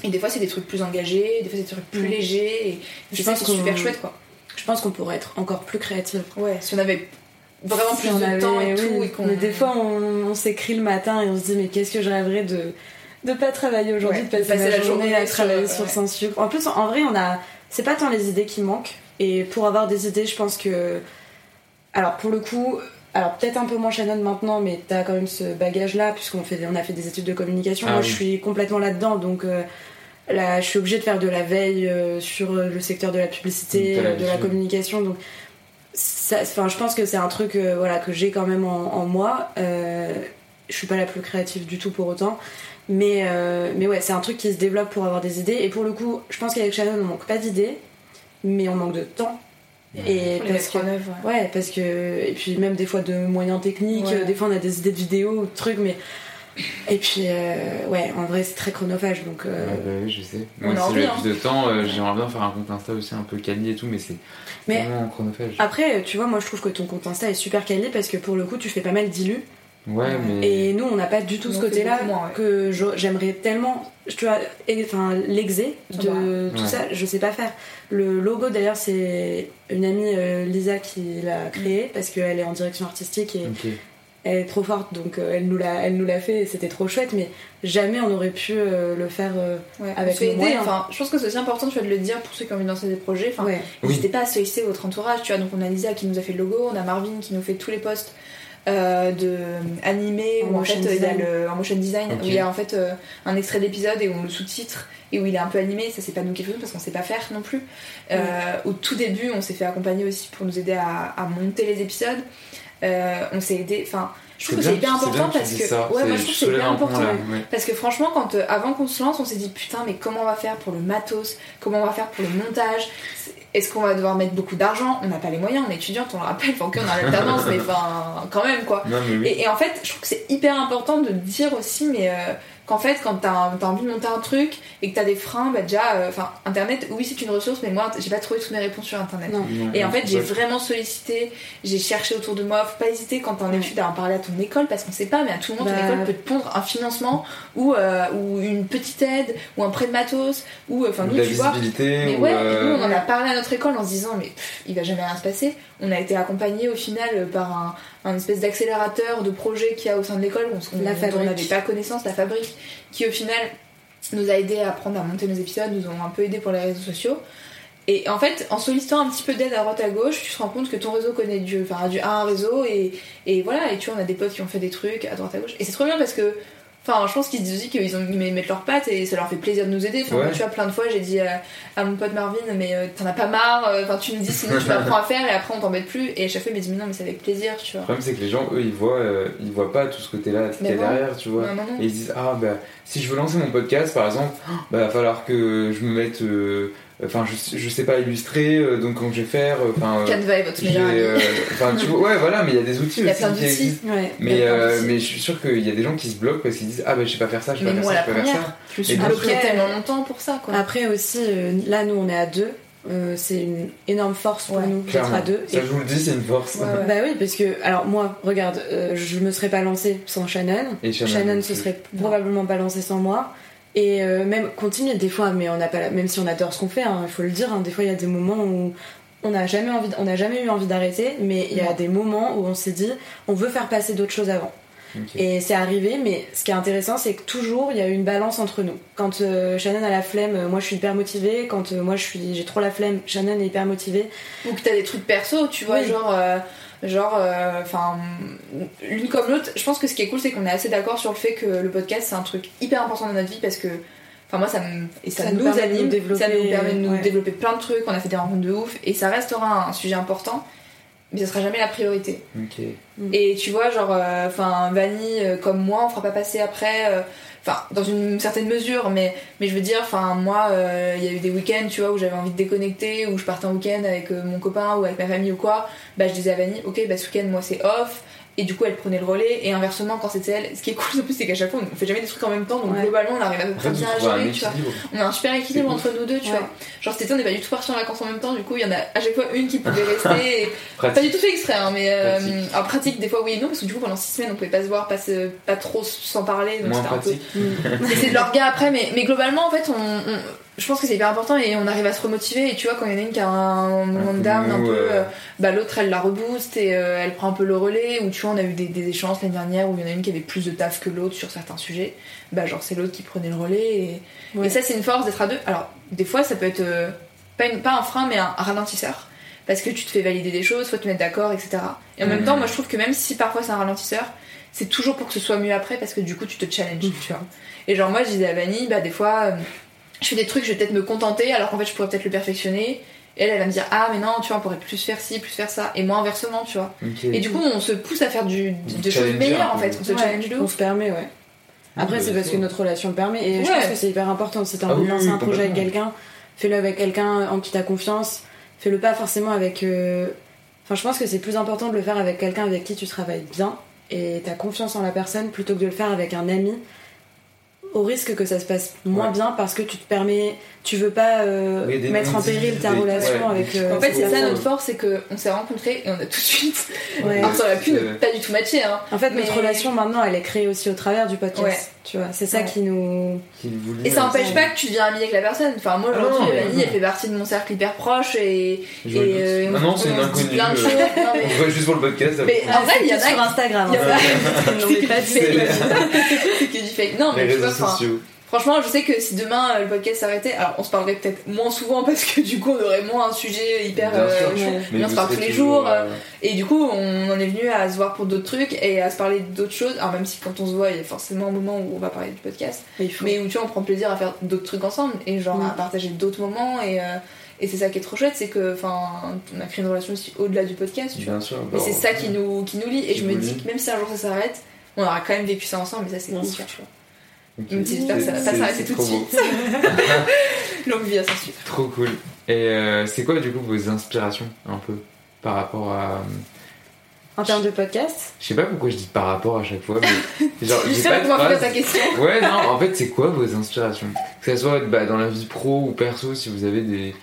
Et des fois, c'est des trucs plus engagés, des fois, c'est des trucs plus Mm. légers. Et Je je pense pense que c'est super qu'on- chouette quoi. Je pense qu'on pourrait être encore plus créatif. Ouais, si on avait vraiment Si plus on de avait- temps et oui, tout. Et qu'on... Mais des fois, on, on s'écrit le matin et on se dit, mais qu'est-ce que je rêverais de de pas travailler aujourd'hui, Ouais, de passer, de passer ma la journée journée à travailler ouais. sur sans sucre. En plus, en vrai, on a. C'est pas tant les idées qui manquent. Et pour avoir des idées, je pense que. Alors, pour le coup. Alors peut-être un peu moins Shannon maintenant, mais t'as quand même ce bagage-là, puisqu'on fait, on a fait des études de communication. Ah Moi, oui. je suis complètement là-dedans, donc euh, là, je suis obligée de faire de la veille euh, sur euh, le secteur de la publicité, de la communication. Donc, enfin, je pense que c'est un truc euh, voilà, que j'ai quand même en, en moi. Je suis pas la plus créative du tout pour autant. Mais, mais ouais, c'est un truc qui se développe pour avoir des idées. Et pour le coup, je pense qu'avec Shannon, on manque pas d'idées, mais on manque de temps. Et parce que, ouais. ouais, parce que. Et puis même des fois de moyens techniques, Ouais. des fois on a des idées de vidéos ou de trucs, mais. Et puis, euh, ouais, en vrai, c'est très chronophage donc. euh, Ouais, bah oui, je sais. Moi, a si j'avais hein. plus de temps, euh, j'aimerais bien faire un compte Insta aussi un peu quali et tout, mais c'est Mais- vraiment chronophage. Après, tu vois, moi je trouve que ton compte Insta est super quali parce que pour le coup, tu fais pas mal d'illus. Ouais, mais. Et nous, on n'a pas du tout On ce côté-là beaucoup moins, ouais. que j'aimerais tellement. Tu vois, enfin, l'exé de tout Ouais. ça, je sais pas faire. Le logo d'ailleurs, c'est une amie euh, Lisa qui l'a créé parce qu'elle est en direction artistique et elle est trop forte, donc euh, elle nous l'a, elle nous l'a fait et c'était trop chouette. Mais jamais on aurait pu euh, le faire. euh, Ouais, Avec moyens. Enfin, je pense que c'est aussi important tu vois, de le dire pour ceux qui ont envie de lancer des projets. Enfin, ouais. Oui. N'hésitez pas à solliciter votre entourage, tu vois. Donc on a Lisa qui nous a fait le logo, on a Marvin qui nous fait tous les posts euh, de animés En où en motion fait il y a design. le en motion design où il y a en fait euh, un extrait d'épisode et où on le sous-titre et où il est un peu animé. Ça c'est pas nous qui le faisons parce qu'on sait pas faire non plus. Euh, Au tout début, on s'est fait accompagner aussi pour nous aider à, à monter les épisodes. Euh, on s'est aidé. Enfin, je trouve que c'est hyper important parce que ouais, moi je trouve que c'est bien important. Parce que franchement, quand, euh, avant qu'on se lance, on s'est dit putain, mais comment on va faire pour le matos? Comment on va faire pour le montage? Est-ce qu'on va devoir mettre beaucoup d'argent? On n'a pas les moyens, on est étudiante, on le rappelle, enfin, ok, on a l'alternance, mais enfin, quand même quoi. Non, mais oui. Et, et en fait, je trouve que c'est hyper important de dire aussi, mais euh, qu'en fait, quand t'as un- envie de monter un truc et que t'as des freins, bah déjà, euh, enfin, Internet, oui, c'est une ressource, mais moi, j'ai pas trouvé toutes mes réponses sur Internet. Non. Et en fait, j'ai vraiment sollicité, j'ai cherché autour de moi. Faut pas hésiter quand t'es en Ouais. études à en parler à ton école parce qu'on sait pas, mais à tout moment, ton Bah. école peut te pondre un financement ou, euh, ou une petite aide ou un prêt de matos ou, enfin, Ou nous, la tu vois. Mais ou, ouais, euh, nous on en a parlé à notre école en se disant mais pff, il va jamais rien se passer. On a été accompagné au final euh, par un, un espèce d'accélérateur de projet qu'il y a au sein de l'école, dont on n'avait pas connaissance, la fabrique, qui au final nous a aidé à apprendre à monter nos épisodes, nous ont un peu aidé pour les réseaux sociaux. Et en fait, en sollicitant un petit peu d'aide à droite à gauche, tu te rends compte que ton réseau connaît Dieu, enfin du un réseau et, et voilà, et tu vois, on a des potes qui ont fait des trucs à droite à gauche. Et c'est trop bien parce que Enfin, je pense qu'ils se disent aussi qu'ils ont ils mettent leurs pattes et ça leur fait plaisir de nous aider. Enfin, Ouais. moi, tu vois, plein de fois, j'ai dit à, à mon pote Marvin, mais euh, t'en as pas marre, euh, enfin, tu nous dis sinon tu m'apprends à faire et après on t'embête plus. Et à chaque fois, il me dit, mais non, mais c'est avec plaisir, tu vois. Le problème, c'est que les gens, eux, ils voient, euh, ils voient pas tout ce côté-là qu'il y a Mais non. derrière, tu vois. Non, non, non. Et ils se disent, ah, bah, si je veux lancer mon podcast, par exemple, *gasps* bah, va falloir que je me mette. euh, Enfin, je, je sais pas illustrer, euh, donc comment je vais faire euh, Enfin, euh, Canva est votre meilleur euh, Enfin, tu vois, ouais, voilà, mais il y a des outils Il y a aussi plein qui d'outils. existent. Ouais. Mais, euh, mais je suis sûr qu'il y a des gens qui se bloquent parce qu'ils disent, ah, bah, je sais pas faire ça, je sais pas faire ça, je sais pas faire ça. je suis bloquée tellement longtemps pour ça, quoi. Après aussi, euh, là nous on est à deux. Euh, c'est une énorme force pour Ouais, nous d'être Clairement. à deux. Ça, Et- je vous le dis, c'est une force. Ouais, ouais. Bah oui, parce que, alors moi, regarde, euh, je me serais pas lancée sans Shannon. Et Shannon, Shannon non se serait probablement pas lancée sans moi. Et euh, même continuer des fois, mais on n'a pas, la- même si on adore ce qu'on fait, hein, il faut le dire. hein, des fois, il y a des moments où on n'a jamais envie, on n'a jamais eu envie d'arrêter, mais il y a des moments où on s'est dit, on veut faire passer d'autres choses avant. Et c'est arrivé, mais ce qui est intéressant, c'est que toujours il y a eu une balance entre nous. Quand euh, Shannon a la flemme, euh, moi je suis hyper motivée. Quand euh, moi je suis, j'ai trop la flemme, Shannon est hyper motivée. Ou que t'as des trucs perso, tu vois, Oui. genre. Euh, Genre, euh, enfin, l'une comme l'autre, je pense que ce qui est cool, c'est qu'on est assez d'accord sur le fait que le podcast, c'est un truc hyper important dans notre vie parce que, enfin, moi, ça me. Et ça, Ça nous, nous permet de anime, développer, ça nous permet de nous ouais. développer plein de trucs, on a fait des rencontres de ouf, et ça restera un sujet important, mais ça sera jamais la priorité. Ok. Et tu vois, genre, euh, enfin, Vanny, euh, comme moi, on fera pas passer après, euh, enfin, dans une certaine mesure, mais, je veux dire, enfin, moi, euh, il y a eu des week-ends, tu vois, où j'avais envie de déconnecter, où je partais en week-end avec euh, mon copain ou avec ma famille ou quoi, bah, je disais à Vanny, ok, bah, ce week-end, moi, c'est off. Et du coup, elle prenait le relais, et inversement, quand c'était elle, ce qui est cool en plus, c'est qu'à chaque fois, on fait jamais des trucs en même temps, donc Ouais. globalement, on arrive à peu En près bien à gérer, tu vois. On a un super équilibre entre nous deux, tu Ouais. vois. Genre, cet été, on n'est pas du tout partis en vacances en même temps, du coup, il y en a à chaque fois une qui pouvait *laughs* rester, et pas du tout fait exprès, hein, mais euh, Pratique. en pratique, des fois oui et non, parce que du coup pendant 6 semaines on pouvait pas se voir, pas, se- pas trop s'en parler, donc c'était un peu. *laughs* c'est de leur gars après, mais, mais globalement en fait, on, on- je pense que c'est hyper important et on arrive à se remotiver. Et tu vois, quand il y en a une qui a un moment de down un peu, euh. bah l'autre elle la rebooste et euh, elle prend un peu le relais. Ou tu vois, on a eu des, des échanges l'année dernière où il y en a une qui avait plus de taf que l'autre sur certains sujets. Bah genre c'est l'autre qui prenait le relais et, Ouais. et ça c'est une force d'être à deux. Alors des fois ça peut être euh, pas, une, pas un frein mais un, un ralentisseur parce que tu te fais valider des choses, faut te mettre d'accord, etc. Et en même temps, moi je trouve que même si parfois c'est un ralentisseur, c'est toujours pour que ce soit mieux après parce que du coup tu te challenges, tu vois. Et genre moi je disais à Vanny, bah des fois euh, je fais des trucs, je vais peut-être me contenter alors qu'en fait je pourrais peut-être le perfectionner. Et elle, elle va me dire ah mais non, tu vois, on pourrait plus faire ci, plus faire ça. Et moi inversement, tu vois. Et du coup on se pousse à faire du, de choses meilleures en fait, on se Ouais, challenge de on se permet, ouais. Après, bah, c'est parce que notre relation le permet. Et je pense que c'est hyper important. Si t'as Ah envie oui, de lancer oui, un projet avec quelqu'un, fais-le avec quelqu'un en qui t'as confiance. Fais-le pas forcément avec. euh, Enfin, je pense que c'est plus important de le faire avec quelqu'un avec qui tu travailles bien et t'as confiance en la personne plutôt que de le faire avec un ami au risque que ça se passe moins Ouais. bien parce que tu te permets. Tu veux pas euh, Oui, mettre en péril ta des- relation ouais, avec. euh, En fait, c'est ça notre force, c'est qu'on s'est rencontrés et on a tout de suite. Ouais. *laughs* Alors, ça aurait pu ne pas du tout matcher, hein. En fait, notre relation maintenant, elle est créée aussi au travers du podcast. Ouais. Tu vois, c'est ça Ouais. qui nous. Et ça n'empêche pas que tu deviens ami avec la personne. Enfin, moi Ah aujourd'hui, non, non. elle fait partie de mon cercle hyper proche et. et euh, on- Maintenant, c'est une inconnue. plein de euh, choses. Non, mais- On voit juste pour le podcast. Mais va. en vrai, il y en a sur Instagram. il y en a- *laughs* C'est que du fake. Non, mais tu vois. Franchement, je sais que si demain euh, le podcast s'arrêtait, alors on se parlerait peut-être moins souvent *laughs* parce que du coup on aurait moins un sujet hyper. Bien euh, sûr. ouais. Mais on se parle tous les jours, euh, Et du coup, on en est venu à se voir pour d'autres trucs et à se parler d'autres choses. Alors, même si quand on se voit, il y a forcément un moment où on va parler du podcast, Mais il faut. mais où tu vois, on prend plaisir à faire d'autres trucs ensemble et genre à partager d'autres moments. Et, euh, et c'est ça qui est trop chouette, c'est que, enfin, on a créé une relation aussi au-delà du podcast, tu vois. Sûr. Mais bah, c'est ça qui nous, qui nous lie. Et je me dis que même si un jour ça s'arrête, on aura quand même vécu ça ensemble, mais ça c'est Bien cool, sûr. tu vois. Ok. Même si j'espère que ça va pas s'arrêter tout de trop beau. suite. *laughs* Longue vie à s'en suivre. Trop cool. Et euh, c'est quoi du coup vos inspirations un peu par rapport à En termes de podcast? Je sais pas pourquoi je dis par rapport à chaque fois, mais *laughs* genre, j'ai J'espère pas de phrase. ta question. Ouais, non, en fait, c'est quoi vos inspirations? Que ça soit bah, dans la vie pro ou perso, si vous avez des.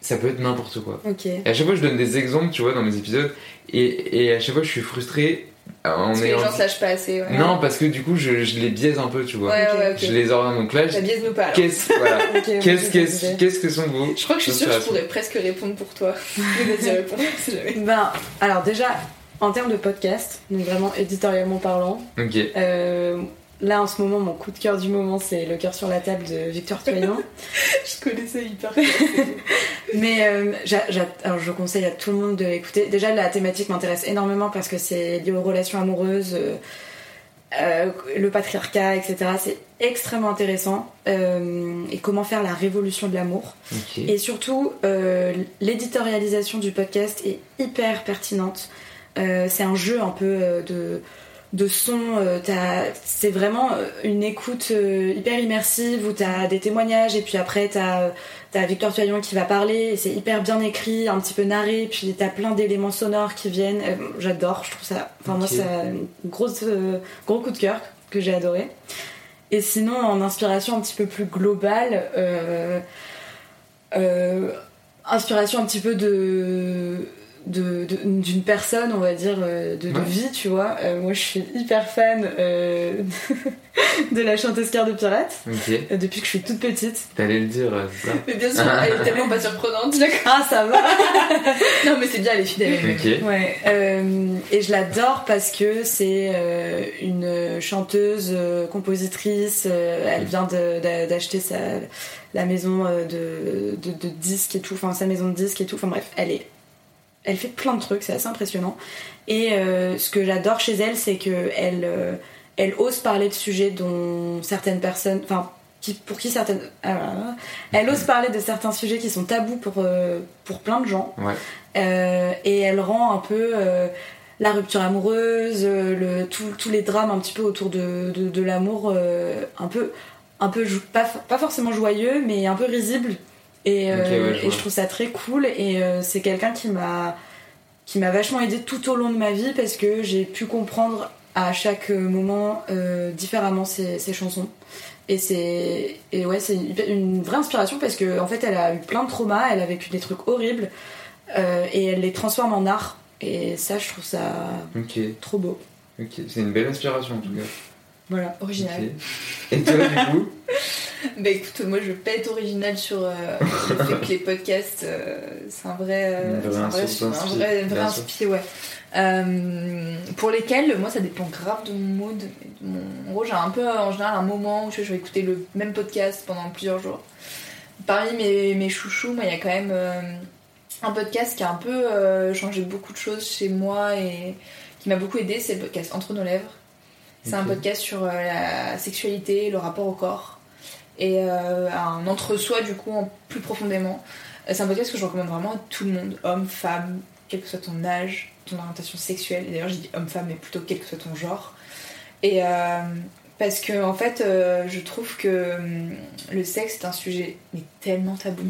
Ça peut être n'importe quoi. Ok. Et à chaque fois, je donne des exemples, tu vois, dans mes épisodes, et, et à chaque fois, je suis frustré en Parce que les gens lâchent pas assez. Ouais. Non, parce que du coup, je, je les biaise un peu, tu vois. Ouais, ouais, ok. Je les oriente. Donc là, je- biaise nous pas. qu'est-ce voilà. *laughs* Ok, qu'est-ce, j'ai qu'est-ce que sont vos. Je crois que je suis sûre que je pourrais presque répondre pour toi. *laughs* Si jamais. Ben, alors déjà, en termes de podcast, donc vraiment éditorialement parlant, Ok. euh, là en ce moment, mon coup de cœur du moment, c'est Le cœur sur la table de Victor Toyon. *laughs* Je connaissais hyper *laughs* Mais euh, alors je conseille à tout le monde de l'écouter. Déjà, la thématique m'intéresse énormément parce que c'est lié aux relations amoureuses, euh, euh, le patriarcat, etc. C'est extrêmement intéressant. Euh, et comment faire la révolution de l'amour. Et surtout, euh, l'éditorialisation du podcast est hyper pertinente. Euh, c'est un jeu un peu euh, de, de son. euh, c'est vraiment euh, une écoute euh, hyper immersive où tu as des témoignages et puis après tu as, Victor Toyon qui va parler c'est hyper bien écrit, un petit peu narré. Puis tu as plein d'éléments sonores qui viennent. J'adore, je trouve ça. Enfin, moi, c'est un gros coup de cœur que j'ai adoré. Et sinon, en inspiration un petit peu plus globale, euh, euh, inspiration un petit peu de de- de- d'une personne, on va dire, euh, de, de Ouais. vie, tu vois. Euh, moi, je suis hyper fan euh, *laughs* de la chanteuse Cœur de Pirate, Ok. euh, depuis que je suis toute petite. T'allais le dire, c'est ça Mais bien sûr, elle est *laughs* tellement pas surprenante. Ah, ça va *laughs* Non, mais c'est bien, elle est fidèle. Ouais, euh, et je l'adore parce que c'est euh, une chanteuse, euh, compositrice. euh, elle vient de- d'a- d'acheter sa la maison de, de, de disques et tout, enfin sa maison de disques et tout. Enfin bref, elle est, elle fait plein de trucs, c'est assez impressionnant. Et euh, ce que j'adore chez elle, c'est que elle, euh, elle ose parler de sujets dont certaines personnes, enfin qui, pour qui certaines, ah, elle ose parler de certains sujets qui sont tabous pour euh, pour plein de gens. Ouais. Et elle rend un peu la rupture amoureuse, le, tout- tous les drames un petit peu autour de, de, de l'amour, un peu, un peu pas, pas forcément joyeux, mais un peu risible. Et, euh, Ok, ouais, je et je trouve ça très cool. Et euh, c'est quelqu'un qui m'a qui m'a vachement aidé tout au long de ma vie parce que j'ai pu comprendre à chaque moment euh, différemment ses, ses chansons. Et c'est et ouais, c'est une, une vraie inspiration parce que en fait, elle a eu plein de traumas, elle a vécu des trucs horribles euh, et elle les transforme en art. Et ça, je trouve ça trop beau. Ok. C'est une belle inspiration en tout cas. Voilà. Original. Et toi, du coup? *laughs* *laughs* Bah écoute, moi je être originale sur euh, le fait que les podcasts, euh, c'est un vrai, euh, c'est un vrai, source un vrai, vrai bien sûr. inspi, ouais. Euh, pour lesquels, moi ça dépend grave de mon mood. et de mon- En gros, j'ai un peu en général un moment où je, je vais écouter le même podcast pendant plusieurs jours. Parmi mes, mes chouchous, moi il y a quand même un podcast qui a un peu changé beaucoup de choses chez moi et qui m'a beaucoup aidé, c'est le podcast Entre nos lèvres. C'est un podcast sur la sexualité, le rapport au corps et euh, un entre-soi du coup en plus profondément. Euh, C'est un podcast que je recommande vraiment à tout le monde, homme, femme, quel que soit ton âge, ton orientation sexuelle. Et d'ailleurs, j'ai dit homme-femme, mais plutôt quel que soit ton genre. Et euh, parce que en fait, euh, je trouve que hum, le sexe est un sujet mais tellement tabou.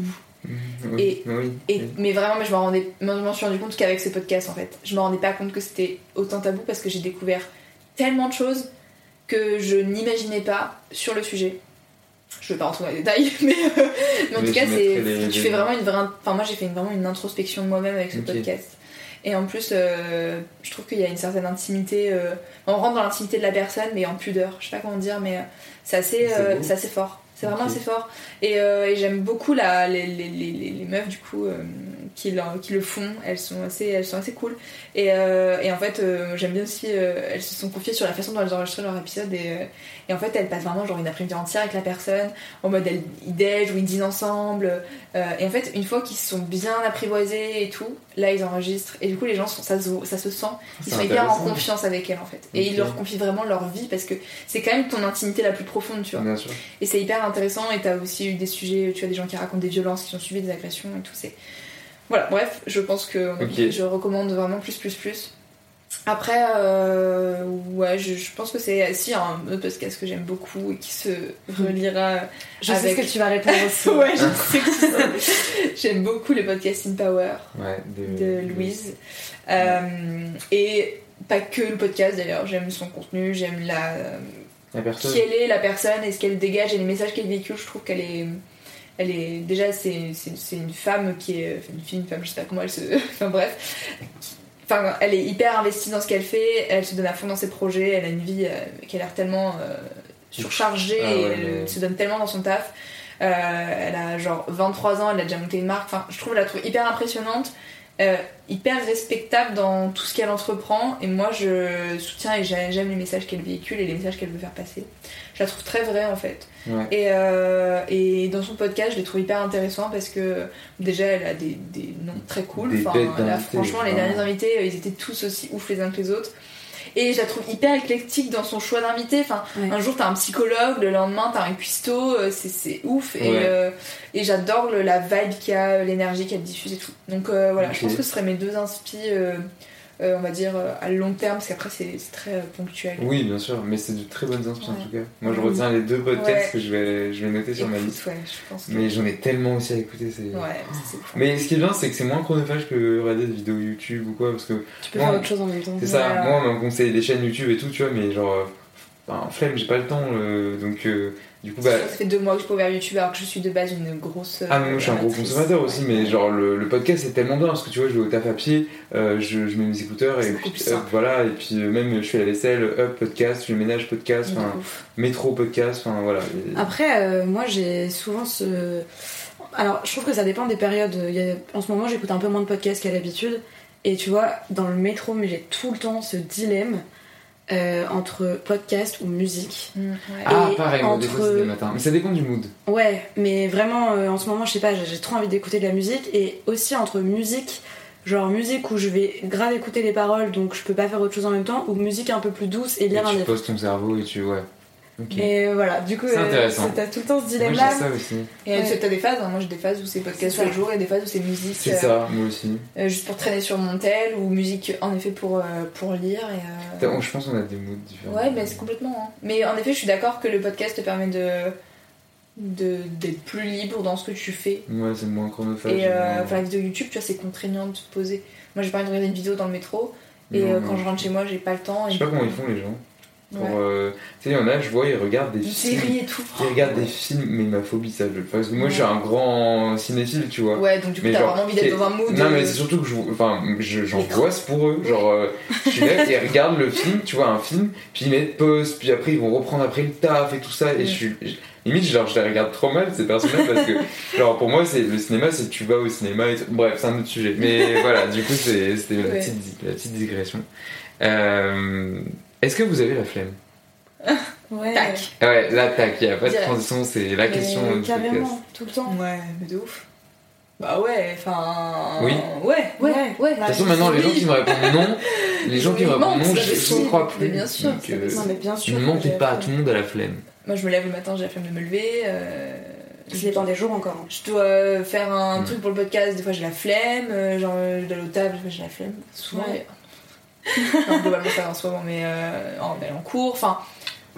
Oui, Et- oui, Et, oui. mais vraiment, mais je m'en rendais, je m'en suis rendu compte qu'avec ce podcast en fait, je me rendais pas compte que c'était autant tabou parce que j'ai découvert tellement de choses que je n'imaginais pas sur le sujet. Je vais pas rentrer dans les détails, *laughs* mais, euh, mais en Mais tout cas, c'est, les- tu fais vraiment une vraie, enfin moi j'ai fait une- vraiment une introspection de moi-même avec ce podcast. Et en plus, euh, je trouve qu'il y a une certaine intimité. euh, on rentre dans l'intimité de la personne, mais en pudeur. Je sais pas comment dire, mais c'est assez, c'est assez fort. C'est vraiment assez fort. Et, euh, et j'aime beaucoup la, les, les, les, meufs du coup euh, qui, le, qui le font. Elles sont assez, elles sont assez cool. Et, euh, et en fait, euh, j'aime bien aussi. elles se sont confiées sur la façon dont elles enregistraient leur épisode. Et, et en fait, elles passent vraiment genre une après-midi entière avec la personne en mode elles, ils déjent ou ils dînent ensemble. Et en fait, une fois qu'ils se sont bien apprivoisés et tout, là ils enregistrent. Et du coup, les gens, sont, ça, se, ça se sent. Ils sont hyper en confiance avec elles en fait. Et ils leur confient vraiment leur vie parce que c'est quand même ton intimité la plus profonde, tu vois. Bien sûr. Et c'est hyper intéressant. Et t'as aussi eu des sujets, tu as des gens qui racontent des violences, qui ont subi des agressions et tout. C'est voilà. Bref, je pense que je recommande vraiment plus, plus, plus. Après, euh, ouais, je, je pense que c'est si un autre podcast que j'aime beaucoup et qui se reliera. Je sais ce que tu vas répondre *laughs* aussi. ouais, je sais que. *laughs* J'aime beaucoup le podcast In Power Ouais, de Louise. Euh, et pas que le podcast d'ailleurs, j'aime son contenu, j'aime la, La personne. qui elle est, la personne et ce qu'elle dégage et les messages qu'elle véhicule. Je trouve qu'elle est. Elle est déjà c'est c'est- c'est une femme qui est enfin, une fille une femme je sais pas comment elle se *laughs* enfin bref enfin elle est hyper investie dans ce qu'elle fait elle se donne à fond dans ses projets elle a une vie euh, qui a l'air tellement euh, surchargée Ah ouais, et elle ouais. se donne tellement dans son taf Euh, elle a genre 23 ans elle a déjà monté une marque enfin je trouve la trouve hyper impressionnante euh, hyper respectable dans tout ce qu'elle entreprend et moi je soutiens et j'ai- j'aime les messages qu'elle véhicule et les messages qu'elle veut faire passer. Je la trouve très vraie en fait. Ouais. et, euh, et dans son podcast je l'ai trouve hyper intéressant parce que déjà elle a des, des noms très cool. Des enfin, là, franchement les derniers invités euh, ils étaient tous aussi ouf les uns que les autres et je la trouve hyper éclectique dans son choix d'invités. Enfin, Ouais. un jour t'as un psychologue, le lendemain t'as un cuistot, euh, c'est- c'est ouf. Et, Ouais. euh, et j'adore le- la vibe qu'il y a, l'énergie qu'elle diffuse et tout. Donc euh, voilà, je pense que ce serait mes deux inspi, euh, on va dire, euh, à long terme, parce qu'après c'est très euh, ponctuel. Oui, bien sûr, mais c'est de très bonnes inspirations en tout cas. Moi, je retiens les deux podcasts Ouais. que je vais, je vais noter sur ma liste. ouais, je pense que. Mais j'en ai tellement aussi à écouter. Ouais, cool. Mais ce qui est bien, c'est que c'est moins chronophage que regarder des vidéos YouTube ou quoi, parce que Tu peux Moi, faire autre chose en même temps. c'est ça. Moi, on me conseille des chaînes YouTube et tout, tu vois, mais genre, euh, ben, flemme, j'ai pas le temps, euh, donc euh, du coup, bah. Ça fait deux mois que je peux ouvrir YouTube alors que je suis de base une grosse. euh, Ah mais moi je suis un gros consommateur aussi mais genre le, le podcast c'est tellement bien parce que tu vois je vais au taf à pied, euh, je, je mets mes écouteurs et puis hop, simple. voilà et puis euh, même je fais la vaisselle, hop podcast, je ménage podcast, enfin métro podcast, enfin voilà. Et- Après, euh, moi j'ai souvent ce. Alors, je trouve que ça dépend des périodes. Il y a- En ce moment, j'écoute un peu moins de podcasts qu'à l'habitude. Et tu vois, dans le métro, mais j'ai tout le temps ce dilemme euh, entre podcast ou musique. Mm, ouais. Ah et pareil, moi, des entre- fois c'est des matins, mais ça dépend du mood. Ouais, mais vraiment, euh, en ce moment, je sais pas, j'ai trop envie d'écouter de la musique. Et aussi entre musique, genre musique où je vais grave écouter les paroles, donc je peux pas faire autre chose en même temps, ou musique un peu plus douce et Et lire un tu livre. poses ton cerveau et tu ouais. Ok. Et voilà, du coup, C'est euh, t'as tout le temps ce dilemme-là. ça aussi. Et Ouais. t'as des phases, hein. moi j'ai des phases où c'est podcast C'est ça. le jour et des phases où c'est musique. C'est euh, ça, moi aussi. euh, juste pour traîner sur mon tel ou musique en effet pour, euh, pour lire. Et, euh, Je pense qu'on a des moods différents. Ouais, mais c'est complètement. hein. Mais en effet, je suis d'accord que le podcast te permet de de- d'être plus libre dans ce que tu fais. Ouais, c'est moins chronophage. Et euh, moins- enfin, la vidéo YouTube, tu vois, c'est contraignant de te poser. Moi, j'ai pas envie de regarder une vidéo dans le métro. Et Non, euh, non. quand je rentre chez moi, j'ai pas le temps. Je sais pas comment ils font les gens. Pour, Ouais. euh, tu sais, il y en a, je vois, ils regardent des Une films. série et tout. Ils regardent des films, mais ma phobie, ça. je- Parce que moi, je suis un grand cinéphile, tu vois. Ouais, donc du coup, t'as vraiment envie d'être dans un mood. Non, mais euh, c'est surtout que je, enfin, je- j'angoisse pour eux. Genre, euh, je suis là, ils regardent le film, tu vois, un film, puis ils mettent pause, puis après ils vont reprendre après le taf et tout ça. Et je suis. je- limite, genre, je les regarde trop mal, ces personnages, parce que, *laughs* genre, pour moi, c'est le cinéma, c'est tu vas au cinéma et tout. Bref, c'est un autre sujet. Mais voilà, du coup, c'était la, petite, la petite digression. Euh, Est-ce que vous avez la flemme *laughs* Ouais, Tac. Ah Ouais, là, tac, il n'y a pas de transition, c'est la Mais question podcast. carrément, tout le temps. Ouais, mais de ouf. Bah ouais, enfin. Oui. Ouais, ouais, Ouais. ouais. De toute façon, maintenant, les gens qui me répondent non, les gens qui me répondent non, je je ne crois plus. Mais bien sûr, Donc, euh. Non, mais bien sûr. ne mentez pas, la tout le monde a la flemme. Moi, je me lève le matin, j'ai la flemme de me lever. euh, Ça dépend des jours encore. hein. Je dois euh, faire un truc pour le podcast, des fois j'ai la flemme, euh, genre je dois aller au table, des fois j'ai la flemme, souvent. Ouais. *laughs* non, globalement ça va en ce moment, mais euh, en, en cours, enfin,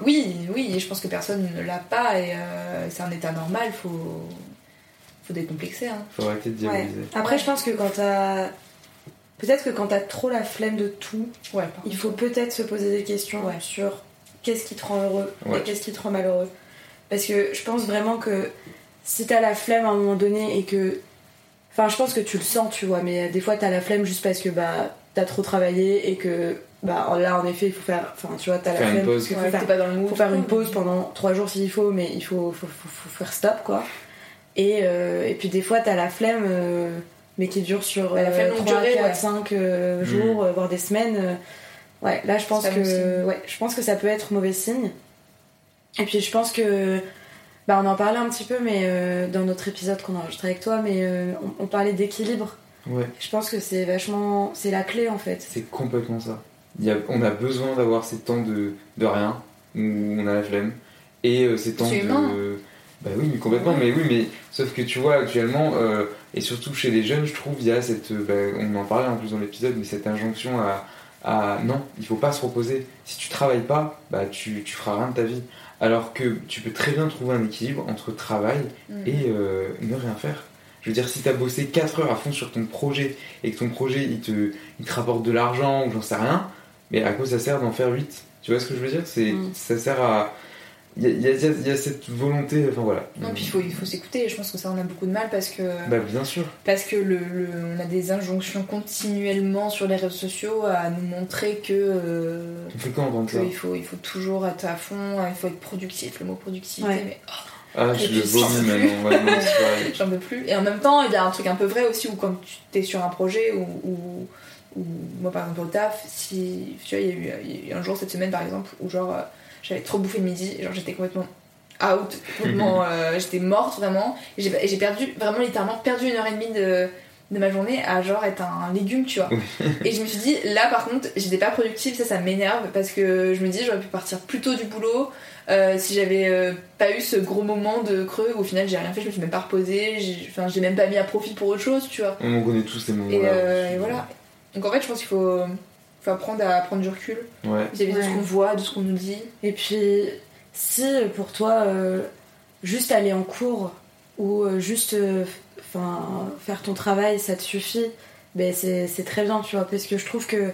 oui, oui, je pense que personne ne l'a pas et euh, c'est un état normal, faut, faut décomplexer. Hein. Faut arrêter de Ouais. diaboliser. Après, je pense que quand t'as. Peut-être que quand t'as trop la flemme de tout, Ouais, il faut peut-être se poser des questions Ouais. sur qu'est-ce qui te rend heureux Ouais. et qu'est-ce qui te rend malheureux. Parce que je pense vraiment que si t'as la flemme à un moment donné et que. Enfin, je pense que tu le sens, tu vois, mais des fois t'as la flemme juste parce que bah t'as trop travaillé et que bah là en effet il faut faire. Enfin, tu vois, t'as la Faire une flemme pause. faut Ouais, faire t'es pas dans le mood. faut faire une pause pendant trois jours s'il faut, mais il faut, faut, faut- faut faire stop quoi. Et, euh, et puis des fois, t'as la flemme, euh, mais qui dure sur Ouais, la flemme longue 3, durée, 4, ouais. 5 euh, jours, euh, voire des semaines. euh. ouais, là je pense, que, ouais, je pense que ça peut être mauvais signe. Et puis je pense que. Bah, on en parlait un petit peu mais euh, dans notre épisode qu'on a enregistré avec toi, mais euh, on, on parlait d'équilibre. Ouais, Je pense que c'est vachement. C'est la clé en fait. c'est complètement ça. Il y a, on a besoin d'avoir ces temps de, de rien, où on a la flemme, et euh, ces temps de. humain. Bah oui, mais complètement, mais oui, mais sauf que tu vois, actuellement, euh, et surtout chez les jeunes, je trouve, il y a cette. euh, bah, on en parlait en plus dans l'épisode, mais cette injonction à, à non, il faut pas se reposer. Si tu travailles pas, bah tu, tu feras rien de ta vie. Alors que tu peux très bien trouver un équilibre entre travail Mm. et euh, ne rien faire. Je veux dire, si tu as bossé 4 heures à fond sur ton projet et que ton projet il te, il te rapporte de l'argent ou j'en sais rien, mais à quoi ça sert d'en faire 8 Tu vois ce que je veux dire? C'est Mm. Ça sert à. Il y a, il y a- il y a cette volonté, enfin voilà. Non, puis il faut, il faut s'écouter. Et je pense que ça, on a beaucoup de mal parce que. Bah, bien sûr. Parce que le, le- on a des injonctions continuellement sur les réseaux sociaux à nous montrer que. euh, On fait quoi entendre ça qu'il faut, il faut toujours être à fond, il faut être productif, le mot productivité, Ouais. mais. Ah, je le vomis maintenant. Ouais. *laughs* J'en peux plus. Et en même temps, il y a un truc un peu vrai aussi où quand tu es sur un projet ou, moi par exemple au taf, si tu vois, il y, a eu, il y a eu un jour cette semaine par exemple où genre euh, j'avais trop bouffé le midi, genre j'étais complètement out, *laughs* complètement, euh, j'étais morte vraiment. Et j'ai perdu, vraiment littéralement perdu une heure et demie de, de ma journée à genre être un, légume, tu vois. et je me suis dit, là par contre, j'étais pas productive, ça, ça m'énerve parce que je me dis, j'aurais pu partir plus tôt du boulot. Euh, si j'avais euh, pas eu ce gros moment de creux où au final j'ai rien fait, je me suis même pas reposée, j'ai enfin, j'ai même pas mis à profit pour autre chose, tu vois. On connaît tous ces moments Et, euh, et voilà. Donc en fait, je pense qu'il faut, faut apprendre à prendre du recul Ouais. vis-à-vis de ce qu'on voit, de ce qu'on nous dit. Et puis, si pour toi, euh, juste aller en cours ou juste euh, enfin, faire ton travail, ça te suffit, ben c'est c'est très bien, tu vois. Parce que je trouve que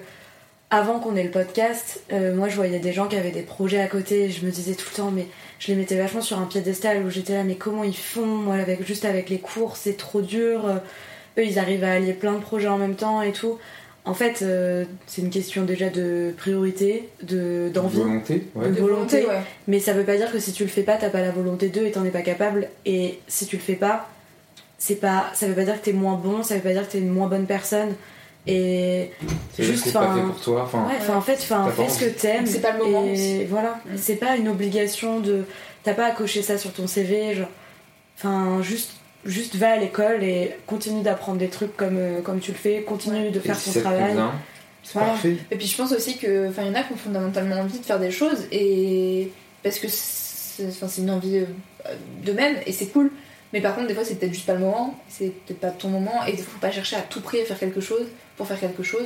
avant qu'on ait le podcast, euh, moi je voyais des gens qui avaient des projets à côté et je me disais tout le temps, mais je les mettais vachement sur un piédestal où j'étais là, mais comment ils font Moi, avec, juste avec les cours, c'est trop dur. Euh, Eux, ils arrivent à allier plein de projets en même temps et tout. En fait, euh, c'est une question déjà de priorité, de d'envie Volonté, ouais. de De volonté, volonté, ouais. mais ça veut pas dire que si tu le fais pas, t'as pas la volonté d'eux et t'en es pas capable. Et si tu le fais pas, c'est pas, ça veut pas dire que t'es moins bon, ça veut pas dire que t'es une moins bonne personne. Et C'est juste fait pour toi. Enfin, ouais, enfin, en fait, enfin, fais ce que t'aimes. C'est pas le moment Et voilà, c'est pas une obligation de, t'as pas à cocher ça sur ton CV, genre, enfin, juste. Juste va à l'école et continue d'apprendre des trucs comme, euh, comme tu le fais, continue de Et faire si ton te travail. Voilà. parfait. Et puis je pense aussi que, enfin, il y en a qui ont fondamentalement envie de faire des choses et parce que c'est enfin, c'est une envie euh, d'eux-mêmes et c'est cool. Mais par contre, des fois, c'est peut-être juste pas le moment, c'est peut-être pas ton moment et il faut pas chercher à tout prix à faire quelque chose pour faire quelque chose.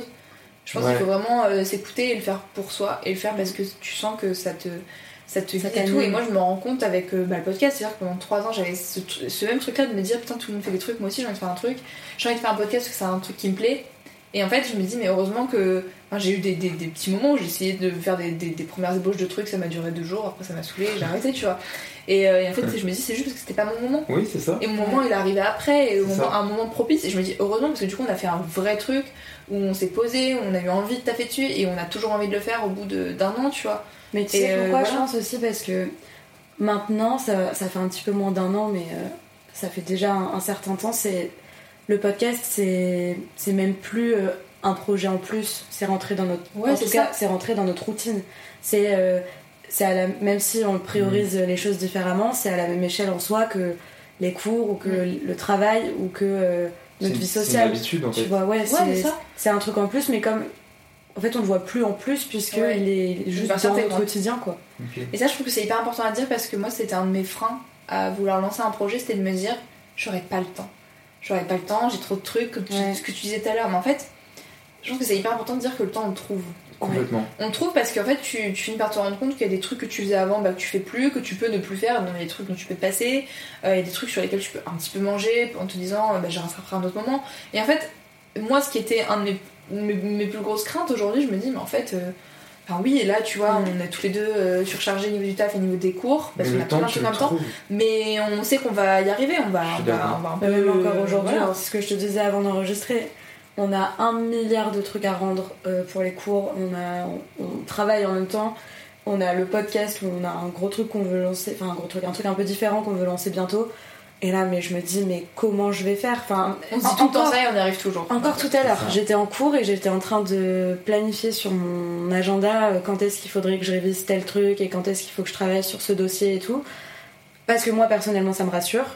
Je pense Ouais. qu'il faut vraiment euh, s'écouter et le faire pour soi et le faire parce que tu sens que ça te ça te Ça et tout. Et moi, je me rends compte avec euh, bah, le podcast, c'est-à-dire que pendant 3 ans, j'avais ce, ce même truc-là de me dire putain, tout le monde fait des trucs, moi aussi j'ai envie de faire un truc. J'ai envie de faire un podcast parce que c'est un truc qui me plaît. Et en fait, je me dis, mais heureusement que. enfin, j'ai eu des, des- des petits moments où j'ai essayé de faire des, des- des premières ébauches de trucs, ça m'a duré deux jours, après ça m'a saoulé, j'ai arrêté, tu vois. Et, euh, et en fait, je me dis, c'est juste parce que c'était pas mon moment. Oui, c'est ça. Et mon moment, il est arrivé après, et au moment, un moment propice. Et je me dis, heureusement, parce que du coup, on a fait un vrai truc où on s'est posé, où on a eu envie de taffer dessus, et on a toujours envie de le faire au bout de- d'un an, tu vois. Mais tu Et, sais euh, pourquoi voilà. je pense aussi parce que maintenant, ça, ça fait un petit peu moins d'un an, mais euh, ça fait déjà un, un certain temps. C'est le podcast, c'est c'est même plus euh, un projet en plus. C'est rentré dans notre, Ouais, en c'est tout ça. cas, c'est rentré dans notre routine. C'est euh, c'est à la même si on priorise les choses différemment, c'est à la même échelle en soi que les cours ou que Mm. le travail ou que euh, notre C'est- vie c'est une sociale. habitude, en tu fait. vois, ouais, c'est c'est c'est un truc en plus, mais comme en fait on le voit plus en plus puisque Ouais. il est juste dans notre quotidien quoi. Ok. Et ça, je trouve que c'est hyper important à dire parce que moi, c'était un de mes freins à vouloir lancer un projet, c'était de me dire, j'aurais pas le temps. J'aurais pas le temps, j'ai trop de trucs, comme tu- Ouais. ce que tu disais tout à l'heure. Mais en fait, je trouve que c'est hyper important de dire que le temps, on le trouve. Complètement. On le trouve parce qu'en fait, tu, tu finis par te rendre compte qu'il y a des trucs que tu faisais avant bah, que tu fais plus, que tu peux ne plus faire. Donc, il y a des trucs dont tu peux te passer, euh, il y a des trucs sur lesquels tu peux un petit peu manger en te disant, euh, bah, je rattraperai un autre moment. Et en fait, moi, ce qui était un de mes, mes, mes plus grosses craintes aujourd'hui, je me dis, mais en fait. euh, Enfin oui, et là tu vois, on est tous les deux euh, surchargés au niveau du taf et au niveau des cours, parce Mais qu'on a plein de en le même temps. Mais on sait qu'on va y arriver, on va, Je suis on va, d'accord. on va un peu. même encore aujourd'hui, voilà. hein, c'est ce que je te disais avant d'enregistrer. On a un milliard de trucs à rendre euh, pour les cours. On, a, on, on travaille en même temps. On a le podcast où on a un gros truc qu'on veut lancer, enfin un gros truc, un truc un peu différent qu'on veut lancer bientôt. Et là, mais je me dis, mais comment je vais faire Enfin, On se dit tout le temps encore- ça et on y arrive toujours. Encore tout à l'heure, j'étais en cours et j'étais en train de planifier sur mon agenda euh, quand est-ce qu'il faudrait que je révise tel truc et quand est-ce qu'il faut que je travaille sur ce dossier et tout. Parce que moi, personnellement, ça me rassure.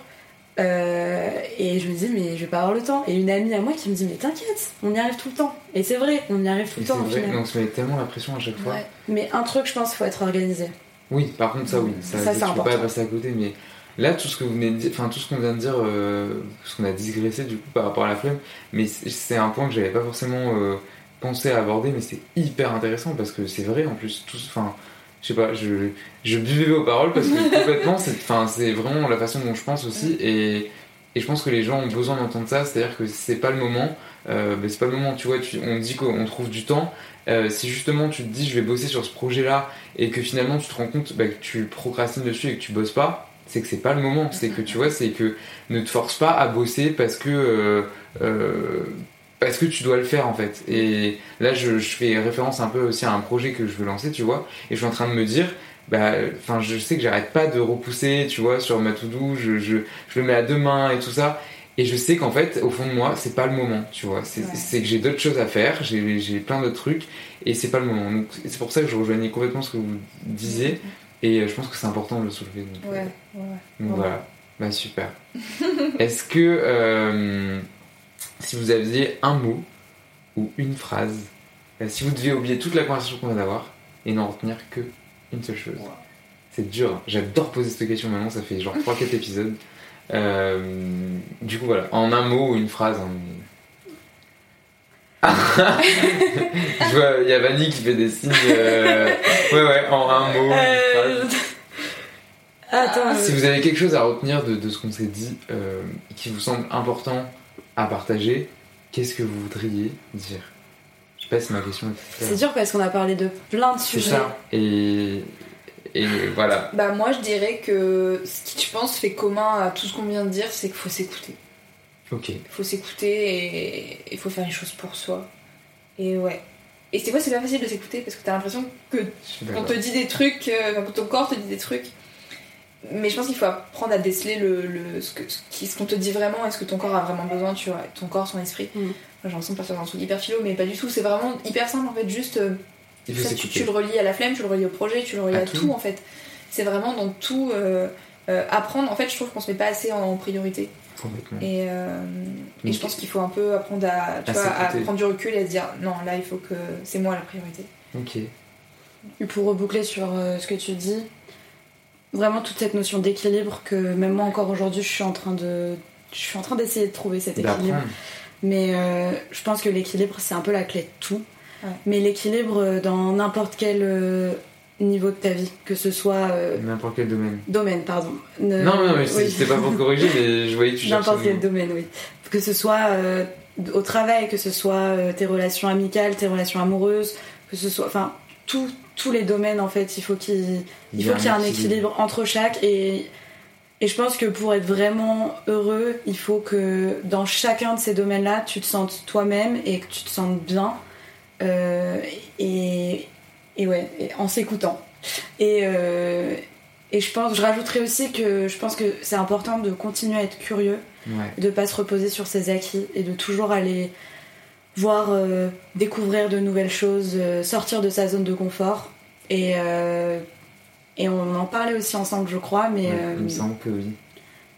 Euh, et je me dis, mais je vais pas avoir le temps. Et une amie à moi qui me dit, mais t'inquiète, on y arrive tout le temps. Et c'est vrai, on y arrive tout Et le temps vrai, on se met tellement la pression à chaque fois. Ouais. Mais un truc, je pense, faut être organisé. Oui, par contre, ça, oui. Ça, Ça, tu c'est peux pas important. passer à côté. Mais là, tout ce que vous venez de dire, enfin, tout ce qu'on vient de dire, euh, ce qu'on a digressé du coup par rapport à la flemme, mais c'est un point que j'avais pas forcément euh, pensé à aborder, mais c'est hyper intéressant parce que c'est vrai en plus. Tout, enfin, je sais pas, je, je buvais vos paroles parce que *laughs* complètement, c'est, enfin, c'est vraiment la façon dont je pense aussi. Et, et je pense que les gens ont besoin d'entendre ça, c'est-à-dire que c'est pas le moment. Euh, c'est pas le moment, tu vois, tu, on dit qu'on trouve du temps. Euh, si justement tu te dis je vais bosser sur ce projet-là et que finalement tu te rends compte bah, que tu procrastines dessus et que tu bosses pas, c'est que c'est pas le moment. C'est que tu vois, c'est que ne te force pas à bosser parce que euh, euh, parce que tu dois le faire en fait. Et là, je, je fais référence un peu aussi à un projet que je veux lancer, tu vois, et je suis en train de me dire. Bah, enfin, je sais que j'arrête pas de repousser, tu vois, sur ma to-do, je, je, je le mets à deux mains et tout ça. Et je sais qu'en fait, au fond de moi, c'est pas le moment, tu vois. C'est que j'ai d'autres choses à faire, j'ai j'ai plein d'autres trucs, et c'est pas le moment. Donc c'est pour ça que je rejoignais complètement ce que vous disiez, et euh, je pense que c'est important de le soulever. Donc, Ouais, euh, ouais. donc Ouais. voilà, bah super. *laughs* Est-ce que euh, si vous aviez un mot ou une phrase, si vous deviez oublier toute la conversation qu'on vient d'avoir et n'en retenir que une seule chose, c'est dur. hein. J'adore poser cette question maintenant, ça fait genre 3-4 épisodes. Euh, du coup, voilà, en un mot ou une phrase. hein. Je vois, il y a Vanny qui fait des signes. euh, Ouais, ouais, en un mot. une phrase. Attends, Si vous avez quelque chose à retenir de, de ce qu'on s'est dit euh, qui vous semble important à partager, qu'est-ce que vous voudriez dire? Je sais pas si ma question est c'est dur parce qu'on a parlé de plein de C'est sujets. ça. Et, et voilà. Bah moi je dirais que ce qui je pense fait commun à tout ce qu'on vient de dire, c'est qu'il faut s'écouter. Ok. Il faut s'écouter et il faut faire les choses pour soi. Et ouais. Et c'est quoi, c'est pas facile de s'écouter parce que t'as l'impression que on te dit des trucs, euh, ton corps te dit des trucs. Mais je pense qu'il faut apprendre à déceler le, le- ce que- ce qu'on te dit vraiment et ce que ton corps a vraiment besoin, tu vois, ton corps, son esprit. Mm. Moi j'ai l'impression de partir dans un truc hyper philo, mais pas du tout, c'est vraiment hyper simple en fait, juste euh, ça, tu, le relis à la flemme, tu le relis au projet, tu le relis À à, tout. tout. en fait. C'est vraiment dans tout euh, euh, apprendre. En fait, je trouve qu'on se met pas assez en priorité. Et, euh, et je pense qu'il faut un peu apprendre à, tu À vois, à prendre du recul et à se dire non, là il faut que c'est moi la priorité. Ok. Et pour reboucler sur euh, ce que tu dis, vraiment toute cette notion d'équilibre que même moi encore aujourd'hui je suis en train de je suis en train d'essayer de trouver cet équilibre. Mais euh, je pense que l'équilibre c'est un peu la clé de tout. Ouais. Mais l'équilibre dans n'importe quel euh, niveau de ta vie, que ce soit euh, N'importe quel domaine. domaine, pardon. Ne- Non, non, mais c'est- oui. c'était pas pour corriger, mais *laughs* je voyais que tu. N'importe quel domaine, oui. Que ce soit euh, au travail, que ce soit euh, tes relations amicales, tes relations amoureuses, que ce soit. Enfin, tout- tous les domaines, en fait, il faut qu'il il faut qu'il y ait un équilibre entre chaque. Et, et je pense que pour être vraiment heureux, il faut que dans chacun de ces domaines-là, tu te sentes toi-même et que tu te sentes bien. Et, et ouais, et en s'écoutant. Et, euh, et je pense, je rajouterais aussi que je pense que c'est important de continuer à être curieux, Ouais. de pas se reposer sur ses acquis et de toujours aller voir, euh, découvrir de nouvelles choses, euh, sortir de sa zone de confort. Et, et on en parlait aussi ensemble, je crois, mais Ouais, il me semble que oui.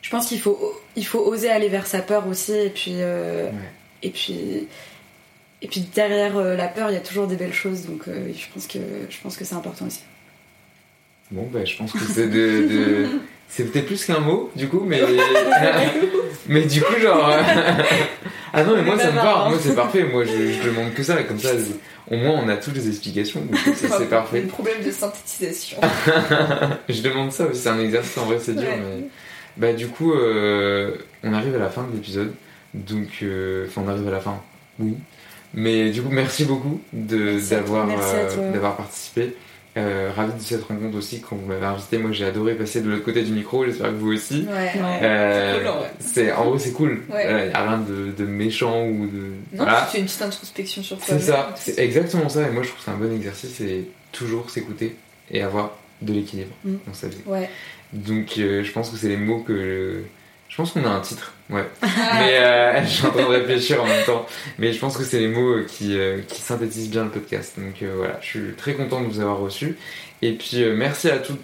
je pense qu'il faut, il faut oser aller vers sa peur aussi. Et puis, Ouais. et puis, et puis derrière euh, la peur, il y a toujours des belles choses. Donc euh, je pense que, je pense que c'est important aussi. Bon, bah, je pense que c'est de. de- C'est peut-être plus qu'un mot, du coup, mais. *laughs* mais du coup, genre. *laughs* ah non, mais moi, ça me parle. Moi, c'est parfait. Moi, je, je demande que ça. Et comme ça, au moins, on a toutes les explications. C'est parfait. Un problème de synthétisation. *laughs* je demande ça aussi, c'est un exercice en vrai, c'est dur, Ouais. mais. Bah, du coup, euh, on arrive à la fin de l'épisode. Donc, euh, enfin, on arrive à la fin, oui. Mais du coup, merci beaucoup d'avoir euh, participé. Euh, ravi de cette rencontre aussi quand vous m'avez invité. Moi, j'ai adoré passer de l'autre côté du micro. J'espère que vous aussi. Ouais. Euh, C'est cool, en vrai. c'est en gros, c'est cool. Il Ouais. n'y a rien de, de méchant ou de. Non, Voilà. tu fais une petite introspection sur toi. C'est ça, c'est exactement ça. Et moi, je trouve que c'est un bon exercice et toujours s'écouter et avoir de l'équilibre Mm. dans sa vie. Ouais. Donc, euh, je pense que c'est les mots que. Je pense qu'on a un titre, ouais. *laughs* Ah. Mais euh, je suis en train de réfléchir en même temps. Mais je pense que c'est les mots euh, qui, euh, qui synthétisent bien le podcast. Donc euh, voilà, je suis très content de vous avoir reçu. Et puis euh, merci à toutes.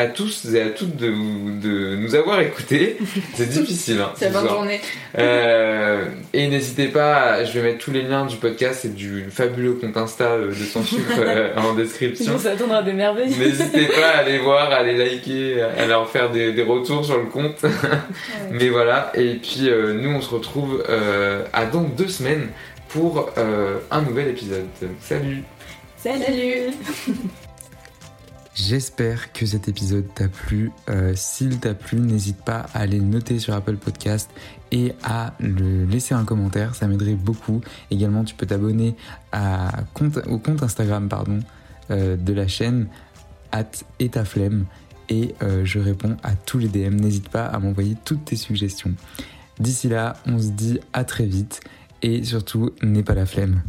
À tous et à toutes de, de nous avoir écoutés. *laughs* C'est difficile. Hein, C'est de soir. journée. Euh, et n'hésitez pas, je vais mettre tous les liens du podcast et du fabuleux compte Insta euh, de Sans *laughs* Sucre euh, en description. s'attendre à des merveilles. N'hésitez pas à aller voir, à aller liker, à leur faire des, des retours sur le compte. *laughs* Mais voilà, et puis euh, nous on se retrouve euh, à dans deux semaines pour euh, un nouvel épisode. Salut Salut J'espère que cet épisode t'a plu. Euh, S'il t'a plu, n'hésite pas à aller le noter sur Apple Podcast et à laisser un commentaire, ça m'aiderait beaucoup. Également, tu peux t'abonner au compte Instagram euh, de la chaîne at etaflemme et euh, je réponds à tous les DM. N'hésite pas à m'envoyer toutes tes suggestions. D'ici là, on se dit à très vite et surtout, n'aie pas la flemme.